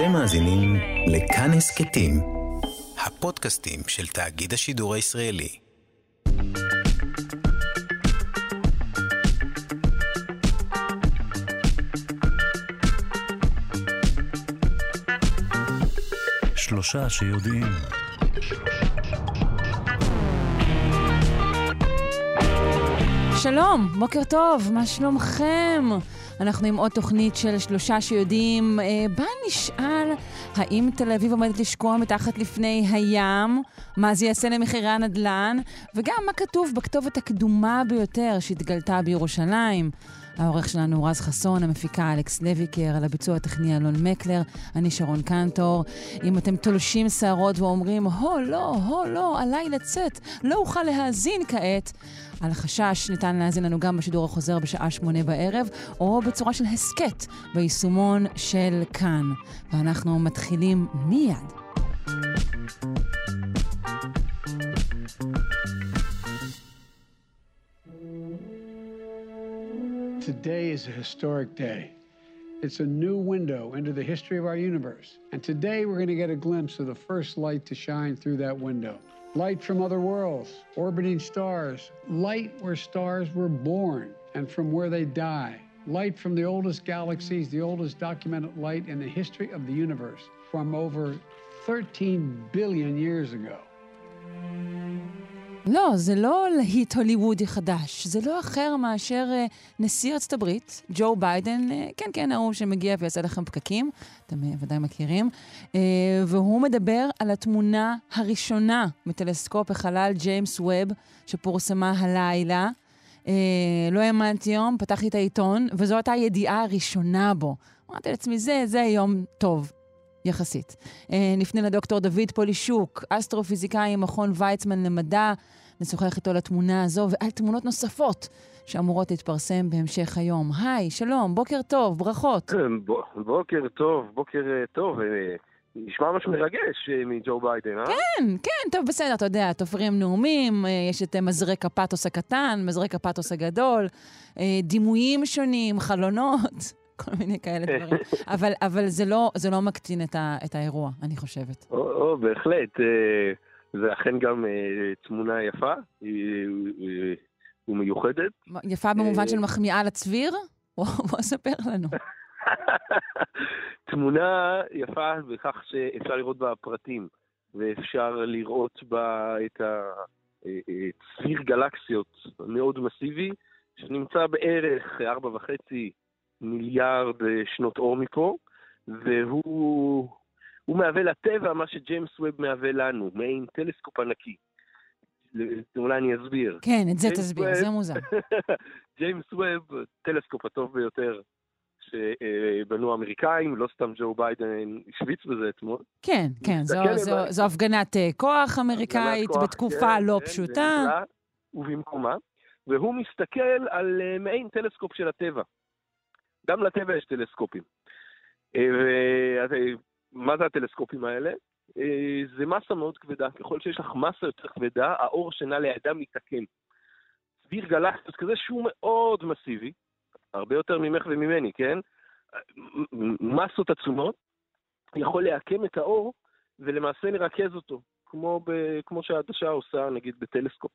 אתם מאזינים לכאן הסכתים, הפודקאסטים של תאגיד השידור הישראלי. שלושה שיודעים. שלום, בוקר טוב, מה שלומכם? אנחנו עם עוד תוכנית של שלושה שיודעים. אה, בה נשאל האם תל אביב עומדת לשקוע מתחת לפני הים, מה זה יעשה למחירי הנדל"ן, וגם מה כתוב בכתובת הקדומה ביותר שהתגלתה בירושלים. העורך שלנו הוא רז חסון, המפיקה אלכס לויקר, על הביצוע הטכני אלון מקלר, אני שרון קנטור. אם אתם תולשים שערות ואומרים, הו לא, הו לא, עליי לצאת, לא אוכל להאזין כעת, על החשש ניתן להאזין לנו גם בשידור החוזר בשעה שמונה בערב, או בצורה של הסכת ביישומון של כאן. ואנחנו מתחילים מיד. Today is a historic day. It's a new window into the history of our universe. And today we're going to get a glimpse of the first light to shine through that window. Light from other worlds, orbiting stars, light where stars were born and from where they die. Light from the oldest galaxies, the oldest documented light in the history of the universe, from over 13 billion years ago. לא, זה לא להיט הוליוודי חדש, זה לא אחר מאשר uh, נשיא ארצות הברית, ג'ו ביידן, uh, כן, כן, ההוא שמגיע ויעשה לכם פקקים, אתם uh, ודאי מכירים, uh, והוא מדבר על התמונה הראשונה מטלסקופ החלל ג'יימס ווב, שפורסמה הלילה. Uh, לא האמנתי יום, פתחתי את העיתון, וזו הייתה הידיעה הראשונה בו. אמרתי לעצמי, זה, זה יום טוב. יחסית. נפנה לדוקטור דוד פולישוק, אסטרופיזיקאי ממכון ויצמן למדע, נשוחח איתו לתמונה הזו ועל תמונות נוספות שאמורות להתפרסם בהמשך היום. היי, שלום, בוקר טוב, ברכות. בוקר טוב, בוקר טוב. נשמע משהו מרגש מג'ו ביידן, אה? כן, כן, טוב, בסדר, אתה יודע, תופרים נאומים, יש את מזרק הפתוס הקטן, מזרק הפתוס הגדול, דימויים שונים, חלונות. כל מיני כאלה דברים. אבל, אבל זה, לא, זה לא מקטין את, ה, את האירוע, אני חושבת. או, או בהחלט. זה אכן גם תמונה יפה, היא, ומיוחדת. יפה במובן של מחמיאה לצביר? בוא ספר לנו. תמונה יפה בכך שאפשר לראות בה פרטים, ואפשר לראות בה את הצביר גלקסיות מאוד מסיבי, שנמצא בערך ארבע וחצי מיליארד שנות אור מפה, והוא מהווה לטבע מה שג'יימס ווב מהווה לנו, מעין טלסקופ ענקי. אולי אני אסביר. כן, את זה תסביר, ווב, זה מוזר. ג'יימס ווב, טלסקופ הטוב ביותר שבנו האמריקאים, לא סתם ג'ו ביידן השוויץ בזה אתמול. כן, כן, זו, זו, זו הפגנת כוח אמריקאית כוח, בתקופה כן, לא כן, פשוטה. ובמקומה, והוא מסתכל על מעין טלסקופ של הטבע. גם לטבע יש טלסקופים. מה זה הטלסקופים האלה? זה מסה מאוד כבדה. ככל שיש לך מסה יותר כבדה, האור שנע לידה מתעקם. צביר גלקסיות כזה שהוא מאוד מסיבי, הרבה יותר ממך וממני, כן? מסות עצומות, יכול לעקם את האור ולמעשה לרכז אותו, כמו, ב, כמו שהעדשה עושה נגיד בטלסקופ.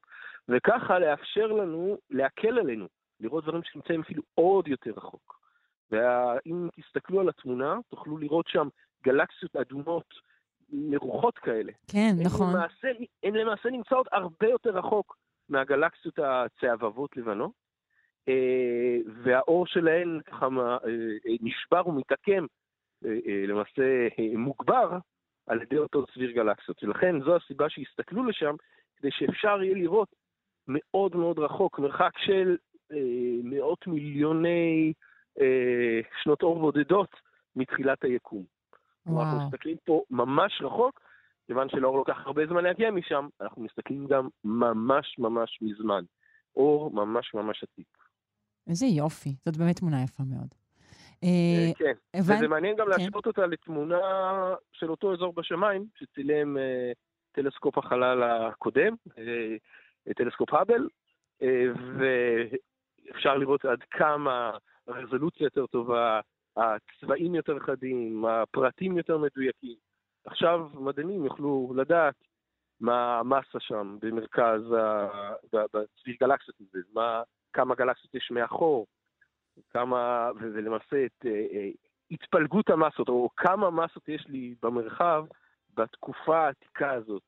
וככה לאפשר לנו, להקל עלינו, לראות דברים שנמצאים אפילו עוד יותר רחוק. ואם תסתכלו על התמונה, תוכלו לראות שם גלקסיות אדומות מרוחות כאלה. כן, נכון. למעשה, הן למעשה נמצאות הרבה יותר רחוק מהגלקסיות הצהבבות לבנות, והאור שלהן ככה נשבר ומתעקם, למעשה מוגבר, על ידי אותו צביר גלקסיות. ולכן זו הסיבה שהסתכלו לשם, כדי שאפשר יהיה לראות מאוד מאוד רחוק, מרחק של מאות מיליוני אה, שנות אור בודדות מתחילת היקום. וואו. אנחנו מסתכלים פה ממש רחוק, כיוון שלאור לוקח הרבה זמן להגיע משם, אנחנו מסתכלים גם ממש ממש מזמן. אור ממש ממש עתיק. איזה יופי, זאת באמת תמונה יפה מאוד. אה, כן, וזה מעניין גם כן. להשוות אותה לתמונה של אותו אזור בשמיים, שצילם אה, טלסקופ החלל הקודם, טלסקופ האבל, ואפשר לראות עד כמה רזולוציה יותר טובה, הצבעים יותר חדים, הפרטים יותר מדויקים. עכשיו מדענים יוכלו לדעת מה המסה שם במרכז, בסביב גלקסיות הזה, מה, כמה גלקסיות יש מאחור, כמה, ולמעשה את אה, אה, התפלגות המסות, או כמה מסות יש לי במרחב בתקופה העתיקה הזאת,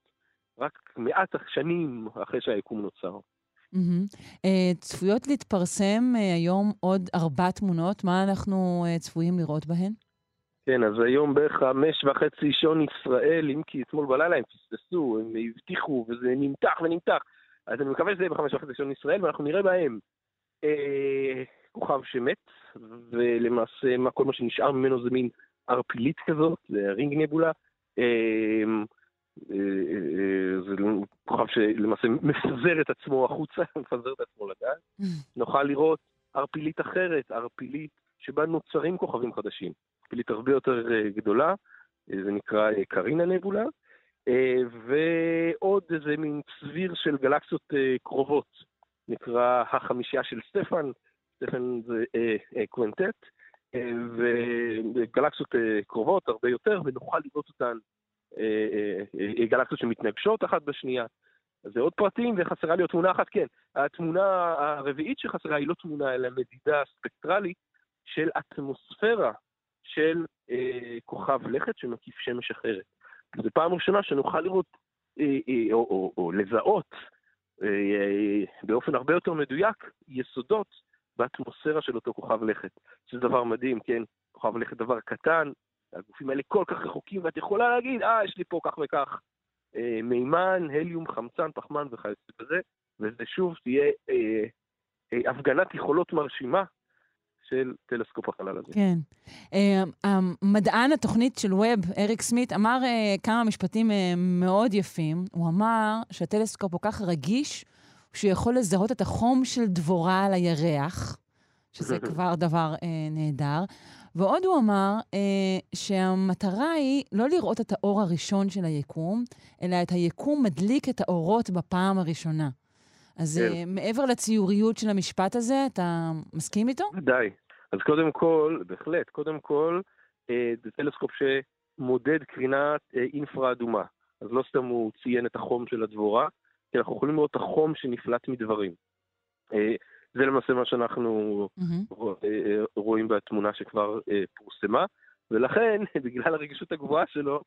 רק מעט שנים אחרי שהיקום נוצר. Mm-hmm. Uh, צפויות להתפרסם uh, היום עוד ארבע תמונות, מה אנחנו uh, צפויים לראות בהן? כן, אז היום בערך חמש וחצי שעון ישראל, אם כי אתמול בלילה הם פספסו, הם הבטיחו, וזה נמתח ונמתח. אז אני מקווה שזה יהיה בחמש וחצי שעון ישראל, ואנחנו נראה בהם אה, כוכב שמת, ולמעשה מה, כל מה שנשאר ממנו זה מין ערפילית כזאת, זה רינג נבולה. אה, זה כוכב שלמעשה מפזר את עצמו החוצה, מפזר את עצמו לדעת. Mm. נוכל לראות ערפילית אחרת, ערפילית שבה נוצרים כוכבים חדשים. ערפילית הרבה יותר אה, גדולה, זה נקרא קרינה נבולה. ועוד איזה מין צביר של גלקסיות קרובות, נקרא החמישייה של סטפן, סטפן זה קוונטט, וגלקסיות קרובות הרבה יותר, ונוכל לראות אותן אה, אה, אה, גלקסיות שמתנגשות אחת בשנייה. זה עוד פרטים, וחסרה לי עוד תמונה אחת, כן. התמונה הרביעית שחסרה היא לא תמונה, אלא מדידה ספקטרלית של אטמוספירה של אה, כוכב לכת שמקיף שמש אחרת. זו פעם ראשונה שנוכל לראות, אה, אה, או, או, או לזהות אה, אה, באופן הרבה יותר מדויק יסודות באטמוספירה של אותו כוכב לכת. שזה דבר מדהים, כן? כוכב לכת דבר קטן, הגופים האלה כל כך רחוקים, ואת יכולה להגיד, אה, יש לי פה כך וכך אה, מימן, הליום, חמצן, פחמן וכיוצא בזה, וזה שוב תהיה אה, אה, הפגנת יכולות מרשימה של טלסקופ החלל הזה. כן. אה, המדען התוכנית של ווב, אריק סמית, אמר אה, כמה משפטים אה, מאוד יפים. הוא אמר שהטלסקופ כל כך רגיש, שהוא יכול לזהות את החום של דבורה על הירח, שזה כבר דבר נהדר. ועוד הוא אמר אה, שהמטרה היא לא לראות את האור הראשון של היקום, אלא את היקום מדליק את האורות בפעם הראשונה. אז כן. אה, מעבר לציוריות של המשפט הזה, אתה מסכים איתו? ודאי. אז קודם כל, בהחלט, קודם כל, אה, זה טלסקופ שמודד קרינת אה, אינפרה אדומה. אז לא סתם הוא ציין את החום של הדבורה, כי אנחנו יכולים לראות את החום שנפלט מדברים. אה, זה למעשה מה שאנחנו mm-hmm. רואים בתמונה שכבר אה, פורסמה, ולכן, בגלל הרגישות הגבוהה שלו,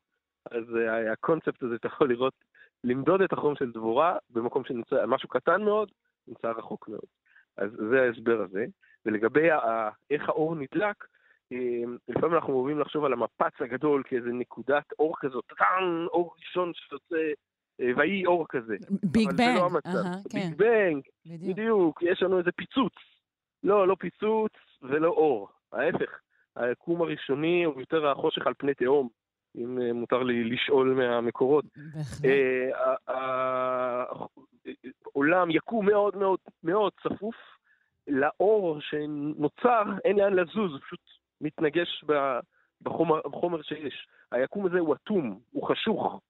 אז הקונספט הזה, אתה יכול לראות, למדוד את החום של דבורה במקום שנמצא, משהו קטן מאוד, נמצא רחוק מאוד. אז זה ההסבר הזה. ולגבי איך האור נדלק, לפעמים אנחנו אוהבים לחשוב על המפץ הגדול כאיזה נקודת אור כזאת, טאטאן, אור ראשון שיוצא ויהי אור כזה. Big Bang. אבל זה לא המצב. כן. Big Bang, בדיוק. בדיוק, יש לנו איזה פיצוץ. לא, לא פיצוץ ולא אור. ההפך, היקום הראשוני הוא יותר החושך על פני תהום, אם אה, מותר לי לשאול מהמקורות. בהחלט. עולם, יקום מאוד מאוד מאוד צפוף, לאור שנוצר אין לאן לזוז, הוא פשוט מתנגש בחומר, בחומר שיש. היקום הזה הוא אטום, הוא חשוך.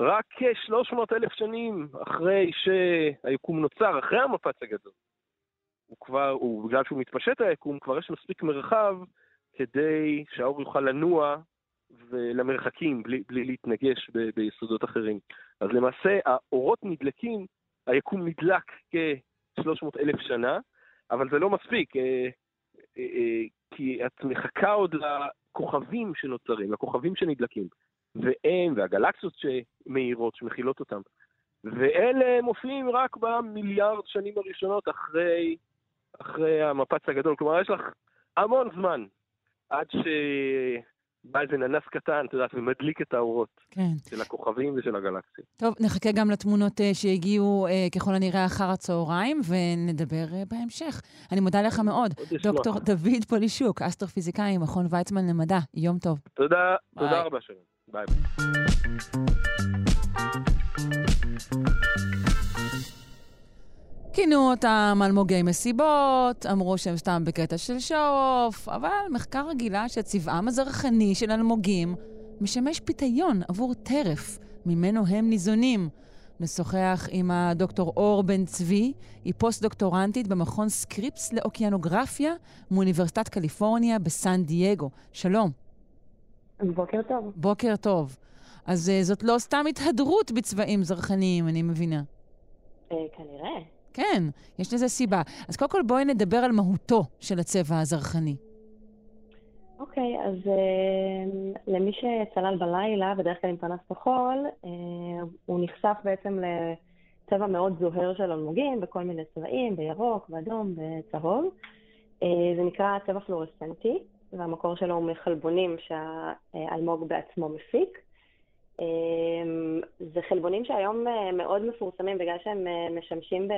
רק כ-300 אלף שנים אחרי שהיקום נוצר, אחרי המפץ הגדול, הוא כבר, הוא, בגלל שהוא מתפשט היקום, כבר יש מספיק מרחב כדי שהאור יוכל לנוע למרחקים בלי, בלי להתנגש ב, ביסודות אחרים. אז למעשה האורות נדלקים, היקום נדלק כ-300 אלף שנה, אבל זה לא מספיק, אה, אה, אה, כי את מחכה עוד לכוכבים שנוצרים, לכוכבים שנדלקים. והם, והגלקסיות שמאירות, שמכילות אותם. ואלה מופיעים רק במיליארד שנים הראשונות אחרי, אחרי המפץ הגדול. כלומר, יש לך המון זמן עד שבא איזה ננס קטן, את יודעת, ומדליק את האורות כן. של הכוכבים ושל הגלקסיות. טוב, נחכה גם לתמונות אה, שהגיעו אה, ככל הנראה אחר הצהריים, ונדבר אה, בהמשך. אני מודה לך מאוד. דוקטור דוד פולישוק, אסטרופיזיקאי, מכון ויצמן למדע. יום טוב. תודה, ביי. תודה רבה שלום. ביי. כינו אותם אלמוגי מסיבות, אמרו שהם סתם בקטע של show-off, אבל מחקר גילה שצבעם הזרחני של אלמוגים משמש פיתיון עבור טרף, ממנו הם ניזונים. נשוחח עם הדוקטור אור בן צבי. היא פוסט-דוקטורנטית במכון סקריפס לאוקיינוגרפיה מאוניברסיטת קליפורניה בסן דייגו. שלום. בוקר טוב. בוקר טוב. אז uh, זאת לא סתם התהדרות בצבעים זרחניים, אני מבינה. Uh, כנראה. כן, יש לזה סיבה. אז קודם כל בואי נדבר על מהותו של הצבע הזרחני. אוקיי, okay, אז uh, למי שצלל בלילה, בדרך כלל עם פנס כחול, uh, הוא נחשף בעצם לצבע מאוד זוהר של אלמוגים בכל מיני צבעים, בירוק, באדום, בצהוב. Uh, זה נקרא צבע פלורסנטי, והמקור שלו הוא מחלבונים שהאלמוג בעצמו מפיק. Uh, זה חלבונים שהיום uh, מאוד מפורסמים בגלל שהם uh, משמשים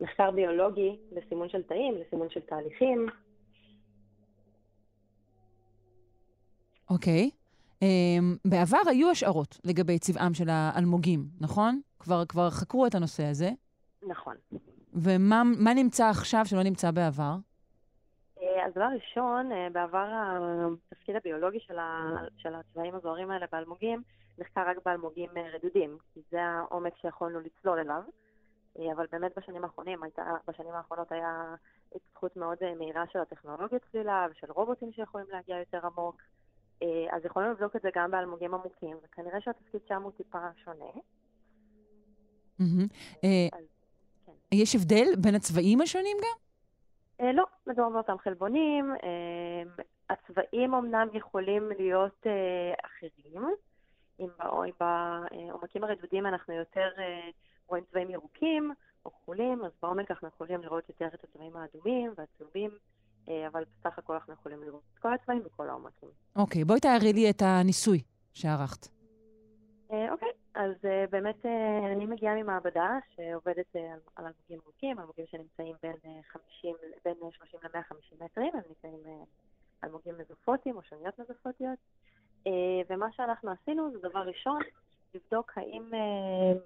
במחקר ביולוגי לסימון של תאים, לסימון של תהליכים. אוקיי. Okay. Um, בעבר היו השערות לגבי צבעם של האלמוגים, נכון? כבר, כבר חקרו את הנושא הזה. נכון. ומה נמצא עכשיו שלא נמצא בעבר? אז דבר ראשון, בעבר התפקיד הביולוגי של, ה, של הצבעים הזוהרים האלה באלמוגים נחקר רק באלמוגים רדודים, כי זה העומק שיכולנו לצלול אליו. אבל באמת בשנים, האחרונים, הייתה, בשנים האחרונות היה התפתחות מאוד מהירה של הטכנולוגיות צלילה ושל רובוטים שיכולים להגיע יותר עמוק. אז יכולנו לבדוק את זה גם באלמוגים עמוקים, וכנראה שהתפקיד שם הוא טיפה שונה. יש הבדל בין הצבעים השונים גם? לא, מדובר באותם חלבונים. הצבעים אמנם יכולים להיות אחרים. אם בעומקים הרדודים אנחנו יותר רואים צבעים ירוקים או כחולים, אז בעומק אנחנו יכולים לראות יותר את הצבעים האדומים והצהובים. אבל בסך הכל אנחנו יכולים לראות את כל הצבעים וכל העומקים. אוקיי, okay, בואי תארי לי את הניסוי שערכת. אוקיי, okay, אז uh, באמת uh, אני מגיעה ממעבדה שעובדת uh, על אלמוגים ארוכים, אלמוגים שנמצאים בין, uh, 50, בין 30 ל-150 מטרים, הם נמצאים uh, אלמוגים מזופוטיים או שניות מזופוטיות. Uh, ומה שאנחנו עשינו זה דבר ראשון, לבדוק האם uh,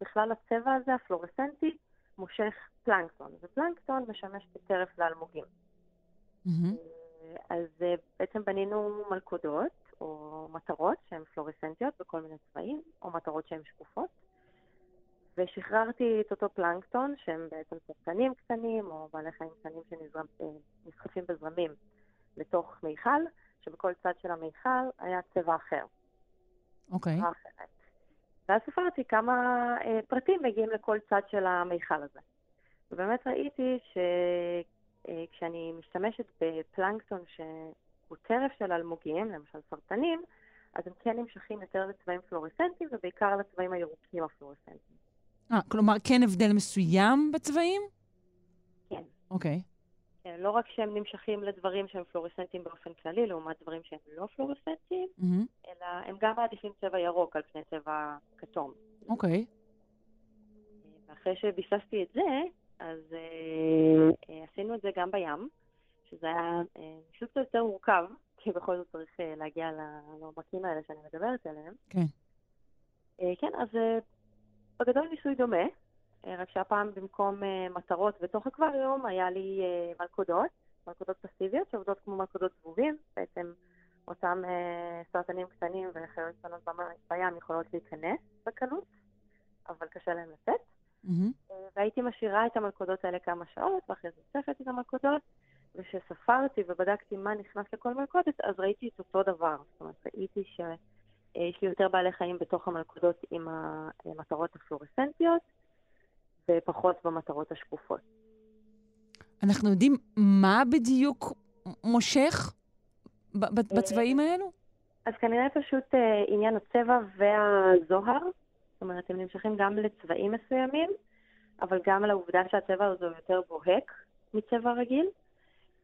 בכלל הצבע הזה, הפלורסנטי, מושך פלנקטון, ופלנקטון משמש כטרף לאלמוגים. Mm-hmm. אז בעצם בנינו מלכודות או מטרות שהן פלורסנטיות בכל מיני צבעים, או מטרות שהן שקופות, ושחררתי את אותו פלנקטון, שהם בעצם סרטנים קטנים, או בעלי חיים קטנים שנסחפים בזרמים לתוך מיכל, שבכל צד של המיכל היה צבע אחר. אוקיי. Okay. ואז ספרתי כמה אה, פרטים מגיעים לכל צד של המיכל הזה. ובאמת ראיתי ש... כשאני משתמשת בפלנקטון שהוא טרף של אלמוגים, למשל סרטנים, אז הם כן נמשכים יותר לצבעים פלורסנטיים ובעיקר לצבעים הירוקים הפלורסנטיים. אה, כלומר, כן הבדל מסוים בצבעים? כן. אוקיי. Okay. כן, לא רק שהם נמשכים לדברים שהם פלורסנטיים באופן כללי, לעומת דברים שהם לא פלורסנטיים, mm-hmm. אלא הם גם מעדיפים צבע ירוק על פני צבע כתום. אוקיי. Okay. ואחרי שביססתי את זה, אז אה, עשינו את זה גם בים, שזה היה אה, פשוט יותר מורכב, כי בכל זאת צריך אה, להגיע לעומקים האלה שאני מדברת עליהם. כן. אה, כן, אז בגדול ניסוי דומה, רק שהפעם במקום מטרות בתוך אקווריום, היה לי מלכודות, מלכודות פסיביות שעובדות כמו מלכודות זבובים, בעצם אותם סרטנים קטנים וחיות קטנות בים יכולות להיכנס בקלות, אבל קשה להם לצאת. Mm-hmm. והייתי משאירה את המלכודות האלה כמה שעות, ואחרי זה אוספת את המלכודות, וכשספרתי ובדקתי מה נכנס לכל מלכודת, אז ראיתי את אותו דבר. זאת אומרת, ראיתי שיש לי יותר בעלי חיים בתוך המלכודות עם המטרות הפלורסנטיות, ופחות במטרות השקופות. אנחנו יודעים מה בדיוק מושך בצבעים האלו? אז כנראה פשוט עניין הצבע והזוהר. זאת אומרת, הם נמשכים גם לצבעים מסוימים, אבל גם לעובדה שהצבע הזה הוא יותר בוהק מצבע רגיל.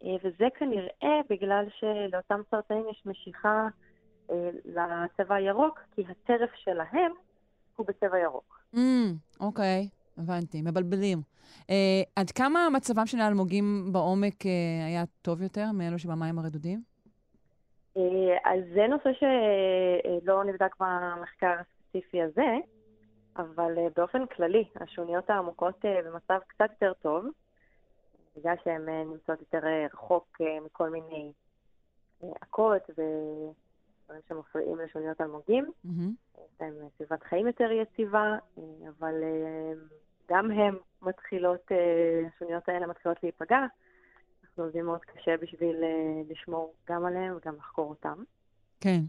וזה כנראה בגלל שלאותם סרטנים יש משיכה לצבע הירוק, כי הטרף שלהם הוא בצבע ירוק. אוקיי, mm, okay. הבנתי, מבלבלים. Uh, עד כמה מצבם של האלמוגים בעומק uh, היה טוב יותר מאלו שבמים הרדודים? Uh, אז זה נושא שלא נבדק במחקר הספציפי הזה, אבל uh, באופן כללי, השוניות העמוקות uh, במצב קצת יותר טוב, בגלל שהן uh, נמצאות יותר uh, רחוק uh, מכל מיני עקות uh, דברים שמפריעים לשוניות אלמוגים. יש להם סביבת חיים יותר יציבה, אה, אבל אה, גם הם מתחילות, אה, השוניות האלה מתחילות להיפגע. אנחנו עובדים מאוד קשה בשביל אה, לשמור גם עליהם וגם לחקור אותם. כן.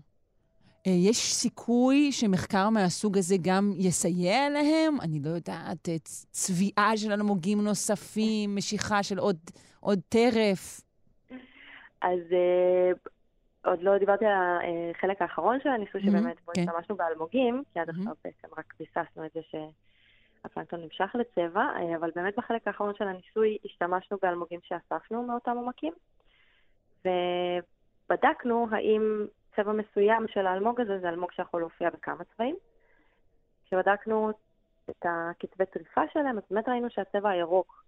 אה, יש סיכוי שמחקר מהסוג הזה גם יסייע להם? אני לא יודעת, אה, צביעה של אלמוגים נוספים, משיכה של עוד, עוד טרף. אז אה, עוד לא דיברתי על החלק האחרון של הניסוי, שבאמת בו כן. השתמשנו באלמוגים, כי עד. עכשיו בעצם רק ביססנו את זה שהפלנטון נמשך לצבע, אה, אבל באמת בחלק האחרון של הניסוי השתמשנו באלמוגים שאספנו מאותם עומקים, ובדקנו האם צבע מסוים של האלמוג הזה זה אלמוג שיכול להופיע בכמה צבעים. כשבדקנו את הקצבי טריפה שלהם, אז באמת ראינו שהצבע הירוק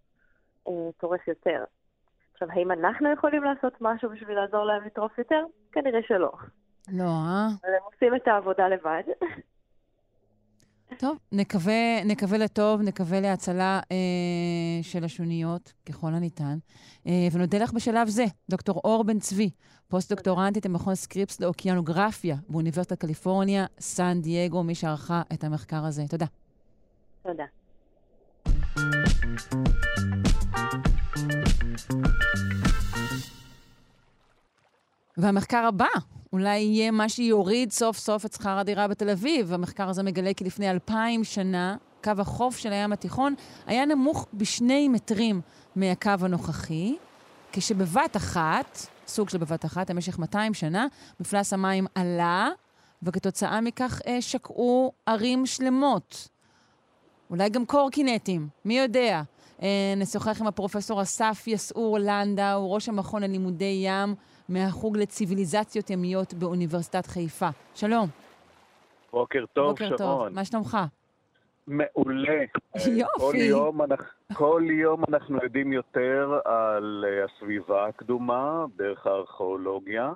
אה, טורף יותר. עכשיו, האם אנחנו יכולים לעשות משהו בשביל לעזור להם לטרוף יותר? כנראה שלא. לא, אה? אבל הם עושים את העבודה לבד. טוב, נקווה, נקווה לטוב, נקווה להצלה אה, של השוניות, ככל הניתן. אה, ונודה לך בשלב זה, דוקטור אור בן צבי, פוסט-דוקטורנטית במכון סקריפס לאוקיינוגרפיה באוניברסיטת קליפורניה, סן דייגו, מי שערכה את המחקר הזה. תודה. תודה. והמחקר הבא, אולי יהיה מה שיוריד סוף סוף את שכר הדירה בתל אביב. המחקר הזה מגלה כי לפני אלפיים שנה, קו החוף של הים התיכון היה נמוך בשני מטרים מהקו הנוכחי, כשבבת אחת, סוג של בבת אחת, במשך 200 שנה, מפלס המים עלה, וכתוצאה מכך אה, שקעו ערים שלמות. אולי גם קורקינטים, מי יודע. אה, נשוחח עם הפרופסור אסף יסעור לנדאו, ראש המכון ללימודי ים מהחוג לציוויליזציות ימיות באוניברסיטת חיפה. שלום. בוקר טוב, בוקר טוב. שרון. מה שלומך? מעולה. יופי. כל יום, אנחנו, כל יום אנחנו יודעים יותר על אה, הסביבה הקדומה דרך הארכיאולוגיה,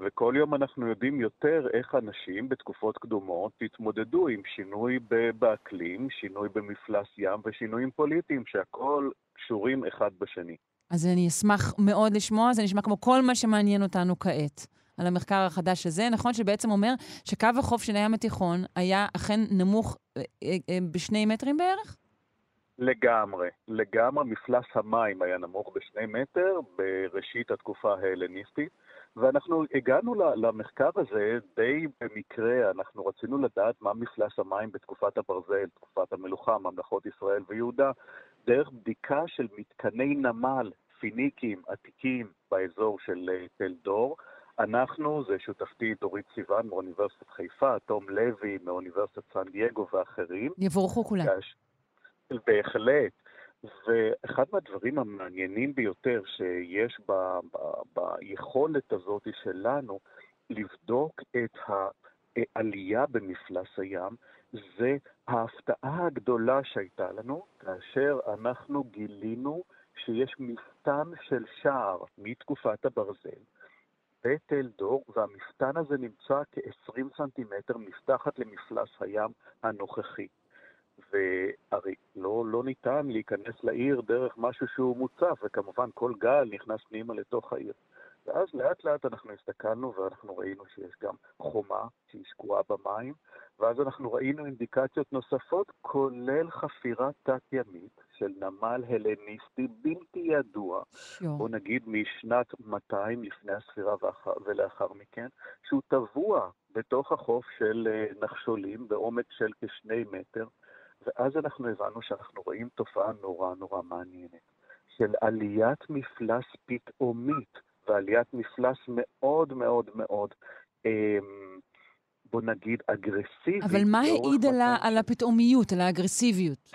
וכל יום אנחנו יודעים יותר איך אנשים בתקופות קדומות התמודדו עם שינוי באקלים, שינוי במפלס ים ושינויים פוליטיים, שהכל קשורים אחד בשני. אז אני אשמח מאוד לשמוע, זה נשמע כמו כל מה שמעניין אותנו כעת. על המחקר החדש הזה, נכון שבעצם אומר שקו החוף של הים התיכון היה אכן נמוך אה, אה, אה, בשני מטרים בערך? לגמרי, לגמרי מפלס המים היה נמוך בשני מטר בראשית התקופה ההלניסטית, ואנחנו הגענו למחקר הזה די במקרה, אנחנו רצינו לדעת מה מפלס המים בתקופת הברזל, תקופת המלוכה, ממלכות ישראל ויהודה, דרך בדיקה של מתקני נמל פיניקים עתיקים באזור של אה, תל דור. אנחנו, זה שותפתי דורית סיוון מאוניברסיטת חיפה, תום לוי מאוניברסיטת סן דייגו ואחרים. יבורכו כולם. בהחלט. ואחד מהדברים המעניינים ביותר שיש ב, ב, ביכולת הזאת שלנו לבדוק את העלייה במפלס הים, זה ההפתעה הגדולה שהייתה לנו כאשר אנחנו גילינו שיש מפתן של שער מתקופת הברזל בתל דור, והמפתן הזה נמצא כ-20 סנטימטר מתחת למפלס הים הנוכחי. והרי לא, לא ניתן להיכנס לעיר דרך משהו שהוא מוצף, וכמובן כל גל נכנס פנימה לתוך העיר. ואז לאט לאט אנחנו הסתכלנו ואנחנו ראינו שיש גם חומה שהיא שקועה במים, ואז אנחנו ראינו אינדיקציות נוספות, כולל חפירה תת-ימית של נמל הלניסטי בלתי ידוע, שיו. בוא נגיד משנת 200 לפני הספירה ואחר, ולאחר מכן, שהוא טבוע בתוך החוף של אה, נחשולים בעומק של כשני מטר, ואז אנחנו הבנו שאנחנו רואים תופעה נורא נורא מעניינת, של עליית מפלס פתאומית, ועליית מפלס מאוד מאוד מאוד, אה, בוא נגיד, אגרסיבית. אבל מה העיד על, ה- 200 על הפתאומיות, על האגרסיביות?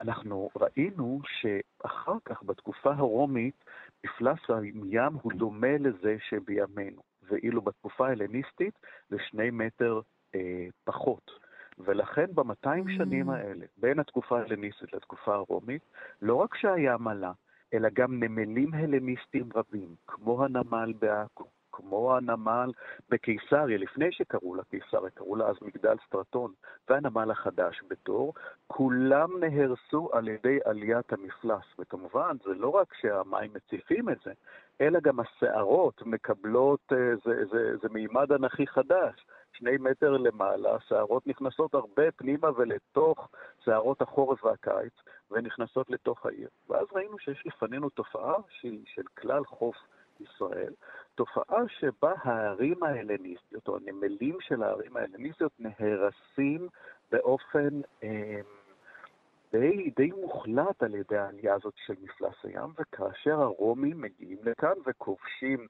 אנחנו ראינו שאחר כך, בתקופה הרומית, מפלס הים הוא דומה לזה שבימינו, ואילו בתקופה ההלניסטית זה שני מטר אה, פחות. ולכן ב-200 Mm. שנים האלה, בין התקופה ההלניסטית לתקופה הרומית, לא רק שהים עלה, אלא גם נמלים הלניסטיים רבים, כמו הנמל בעכו, כמו הנמל בקיסריה, לפני שקראו לה קיסריה, קראו לה אז מגדל סטרטון, והנמל החדש בתור, כולם נהרסו על ידי עליית המפלס. וכמובן, זה לא רק שהמים מציפים את זה, אלא גם הסערות מקבלות, אה, זה, זה, זה מימד אנכי חדש. שני מטר למעלה, הסערות נכנסות הרבה פנימה ולתוך סערות החורף והקיץ, ונכנסות לתוך העיר. ואז ראינו שיש לפנינו תופעה שהיא של כלל חוף ישראל, תופעה שבה הערים ההלניסטיות, או הנמלים של הערים ההלניסטיות, נהרסים באופן אה, די, די מוחלט על ידי העלייה הזאת של מפלס הים, וכאשר הרומים מגיעים לכאן וכובשים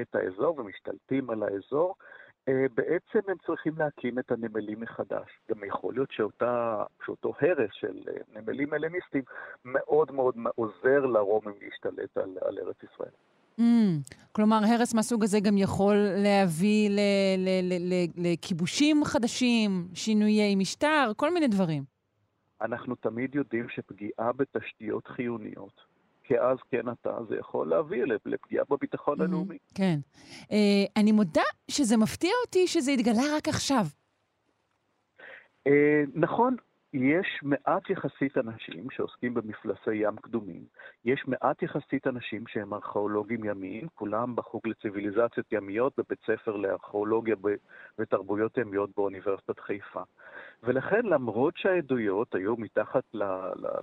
את האזור ומשתלטים על האזור, אה, בעצם הם צריכים להקים את הנמלים מחדש. גם יכול להיות שאותה, שאותו הרס של אה, נמלים הלניסטיים מאוד מאוד עוזר לרומים להשתלט על, על ארץ ישראל. Mm, כלומר, הרס מהסוג הזה גם יכול להביא לכיבושים חדשים, שינויי משטר, כל מיני דברים. אנחנו תמיד יודעים שפגיעה בתשתיות חיוניות כאז כן עתה, זה יכול להביא לפגיעה בביטחון mm-hmm, הלאומי. כן. Uh, אני מודה שזה מפתיע אותי שזה התגלה רק עכשיו. Uh, נכון, יש מעט יחסית אנשים שעוסקים במפלסי ים קדומים. יש מעט יחסית אנשים שהם ארכיאולוגים ימיים, כולם בחוג לציוויליזציות ימיות בבית ספר לארכיאולוגיה ותרבויות ימיות באוניברסיטת חיפה. ולכן, למרות שהעדויות היו מתחת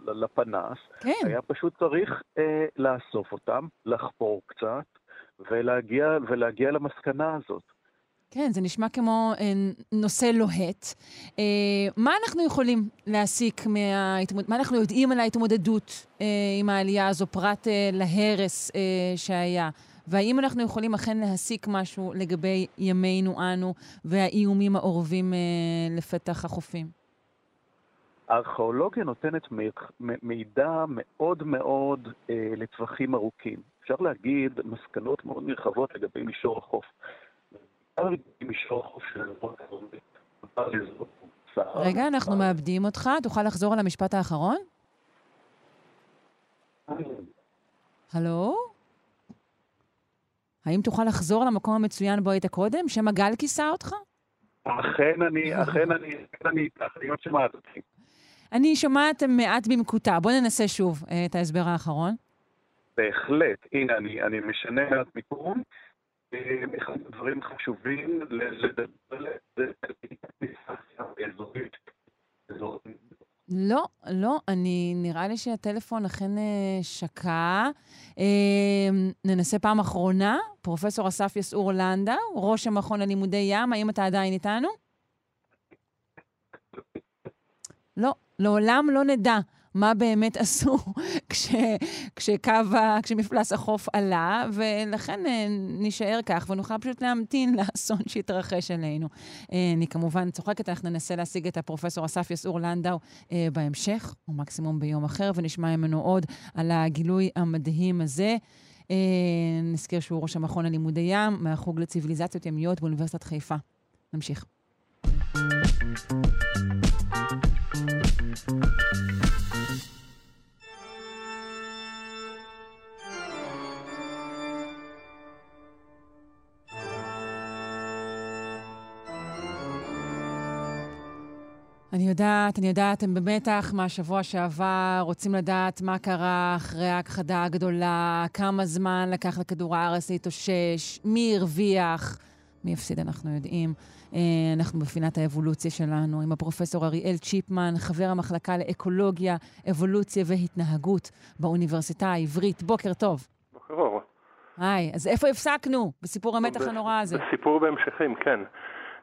לפנס, כן. היה פשוט צריך אה, לאסוף אותם, לחפור קצת, ולהגיע, ולהגיע למסקנה הזאת. כן, זה נשמע כמו אה, נושא לוהט. אה, מה אנחנו יכולים להסיק מההתמודדות, מה אנחנו יודעים על ההתמודדות אה, עם העלייה הזו, פרט אה, להרס אה, שהיה? והאם אנחנו יכולים אכן להסיק משהו לגבי ימינו אנו והאיומים האורבים אה, לפתח החופים? הארכיאולוגיה נותנת מידע מאוד מאוד אה, לטווחים ארוכים. אפשר להגיד מסקנות מאוד נרחבות לגבי מישור החוף. רגע, אנחנו מאבדים אותך. תוכל לחזור על המשפט האחרון? הלו? האם תוכל לחזור למקום המצוין בו היית קודם? שמא גל כיסה אותך? אכן אני, אכן אני, אכן אני איתך, אני עוד שומעת אותי. אני שומעת מעט במקוטע. בוא ננסה שוב אה, את ההסבר האחרון. בהחלט. הנה, אני, אני משנה מעט מיקום. אחד הדברים זה, לא, לא, אני, נראה לי שהטלפון אכן אה, שקע. אה, ננסה פעם אחרונה, פרופ' אסף יסעור לנדאו, ראש המכון ללימודי ים, האם אתה עדיין איתנו? לא, לעולם לא נדע מה באמת עשו כש, כשקו, כשמפלס החוף עלה, ולכן אה, נישאר כך ונוכל פשוט להמתין לאסון שיתרחש עלינו. אה, אני כמובן צוחקת, אנחנו ננסה להשיג את הפרופסור אסף יסעור לנדאו אה, בהמשך, או מקסימום ביום אחר, ונשמע ממנו עוד על הגילוי המדהים הזה. נזכיר שהוא ראש המכון ללימודי ים, מהחוג לציוויליזציות ימיות באוניברסיטת חיפה. נמשיך. אני יודעת, אני יודעת, הם במתח מהשבוע שעבר, רוצים לדעת מה קרה אחרי ההכחדה הגדולה, כמה זמן לקח לכדור הארץ להתאושש, מי הרוויח, מי הפסיד אנחנו יודעים. אה, אנחנו בפינת האבולוציה שלנו עם הפרופסור אריאל צ'יפמן, חבר המחלקה לאקולוגיה, אבולוציה והתנהגות באוניברסיטה העברית. בוקר טוב. בוקר אור. היי, אז איפה הפסקנו בסיפור המתח הנורא הזה? בסיפור בהמשכים, כן.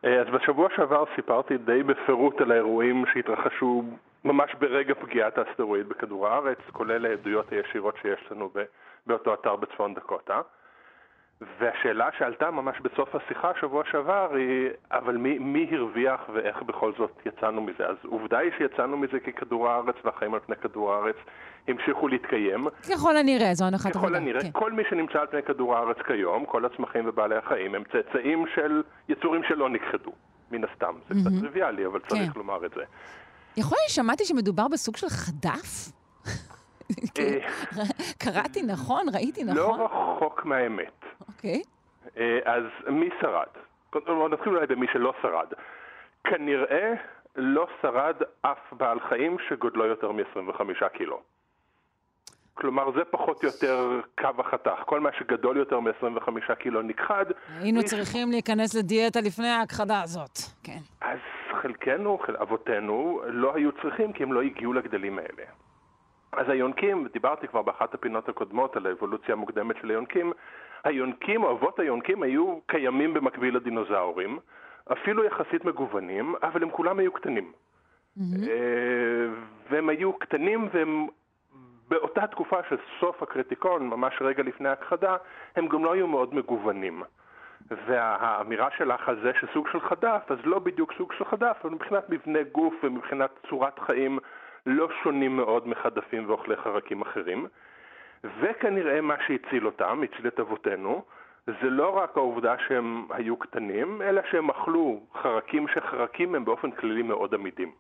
אה, אז בשבוע שעבר סיפרתי די בפירוט על האירועים שהתרחשו ממש ברגע פגיעת האסטרואיד בכדור הארץ, כולל העדויות הישירות שיש לנו באותו אתר בצפון דקוטה. והשאלה שעלתה ממש בסוף השיחה שבוע שעבר היא, אבל מי, מי הרוויח ואיך בכל זאת יצאנו מזה? אז עובדה היא שיצאנו מזה כי כדור הארץ והחיים על פני כדור הארץ המשיכו להתקיים. ככל הנראה, זו הנחת עבודה. ככל הנראה, כן. כל מי שנמצא על פני כדור הארץ כיום, כל הצמחים ובעלי החיים, הם צאצאים של יצורים שלא נכחדו, מן הסתם. זה mm-hmm. קצת טריוויאלי, אבל צריך כן. לומר את זה. יכול להיות ששמעתי שמדובר בסוג של חדף? אה, קראתי נכון? ראיתי לא נכון? לא רחוק מהאמת. אוקיי. אה, אז מי שרד? נתחיל אולי במי שלא שרד. כנראה לא שרד אף בעל חיים שגודלו יותר מ-25 קילו. כלומר, זה פחות או יותר קו החתך. כל מה שגדול יותר מ-25 קילו נכחד. היינו צריכים להיכנס לדיאטה לפני ההכחדה הזאת, כן. אז חלקנו, חל... אבותינו, לא היו צריכים כי הם לא הגיעו לגדלים האלה. אז היונקים, דיברתי כבר באחת הפינות הקודמות על האבולוציה המוקדמת של היונקים, היונקים, או אבות היונקים, היו קיימים במקביל לדינוזאורים, אפילו יחסית מגוונים, אבל הם כולם היו קטנים. Mm-hmm. והם היו קטנים והם באותה תקופה של סוף הקריטיקון, ממש רגע לפני ההכחדה, הם גם לא היו מאוד מגוונים. והאמירה שלך על זה שסוג של חדף, אז לא בדיוק סוג של חדף, אבל מבחינת מבנה גוף ומבחינת צורת חיים לא שונים מאוד מחדפים ואוכלי חרקים אחרים. וכנראה מה שהציל אותם, הציל את אבותינו, זה לא רק העובדה שהם היו קטנים, אלא שהם אכלו חרקים שחרקים הם באופן כללי מאוד עמידים.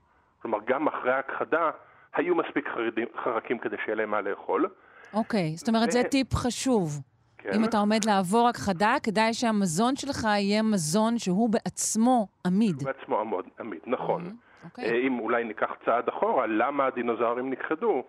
כלומר, גם אחרי ההכחדה היו מספיק חרדים, חרקים כדי שיהיה להם מה לאכול. אוקיי, זאת אומרת, ו... זה טיפ חשוב. כן. אם אתה עומד לעבור הכחדה, כדאי שהמזון שלך יהיה מזון שהוא בעצמו עמיד. שהוא בעצמו עמוד, עמיד, נכון. Mm-hmm. Okay. אה, אם אולי ניקח צעד אחורה, למה הדינוזאורים נכחדו?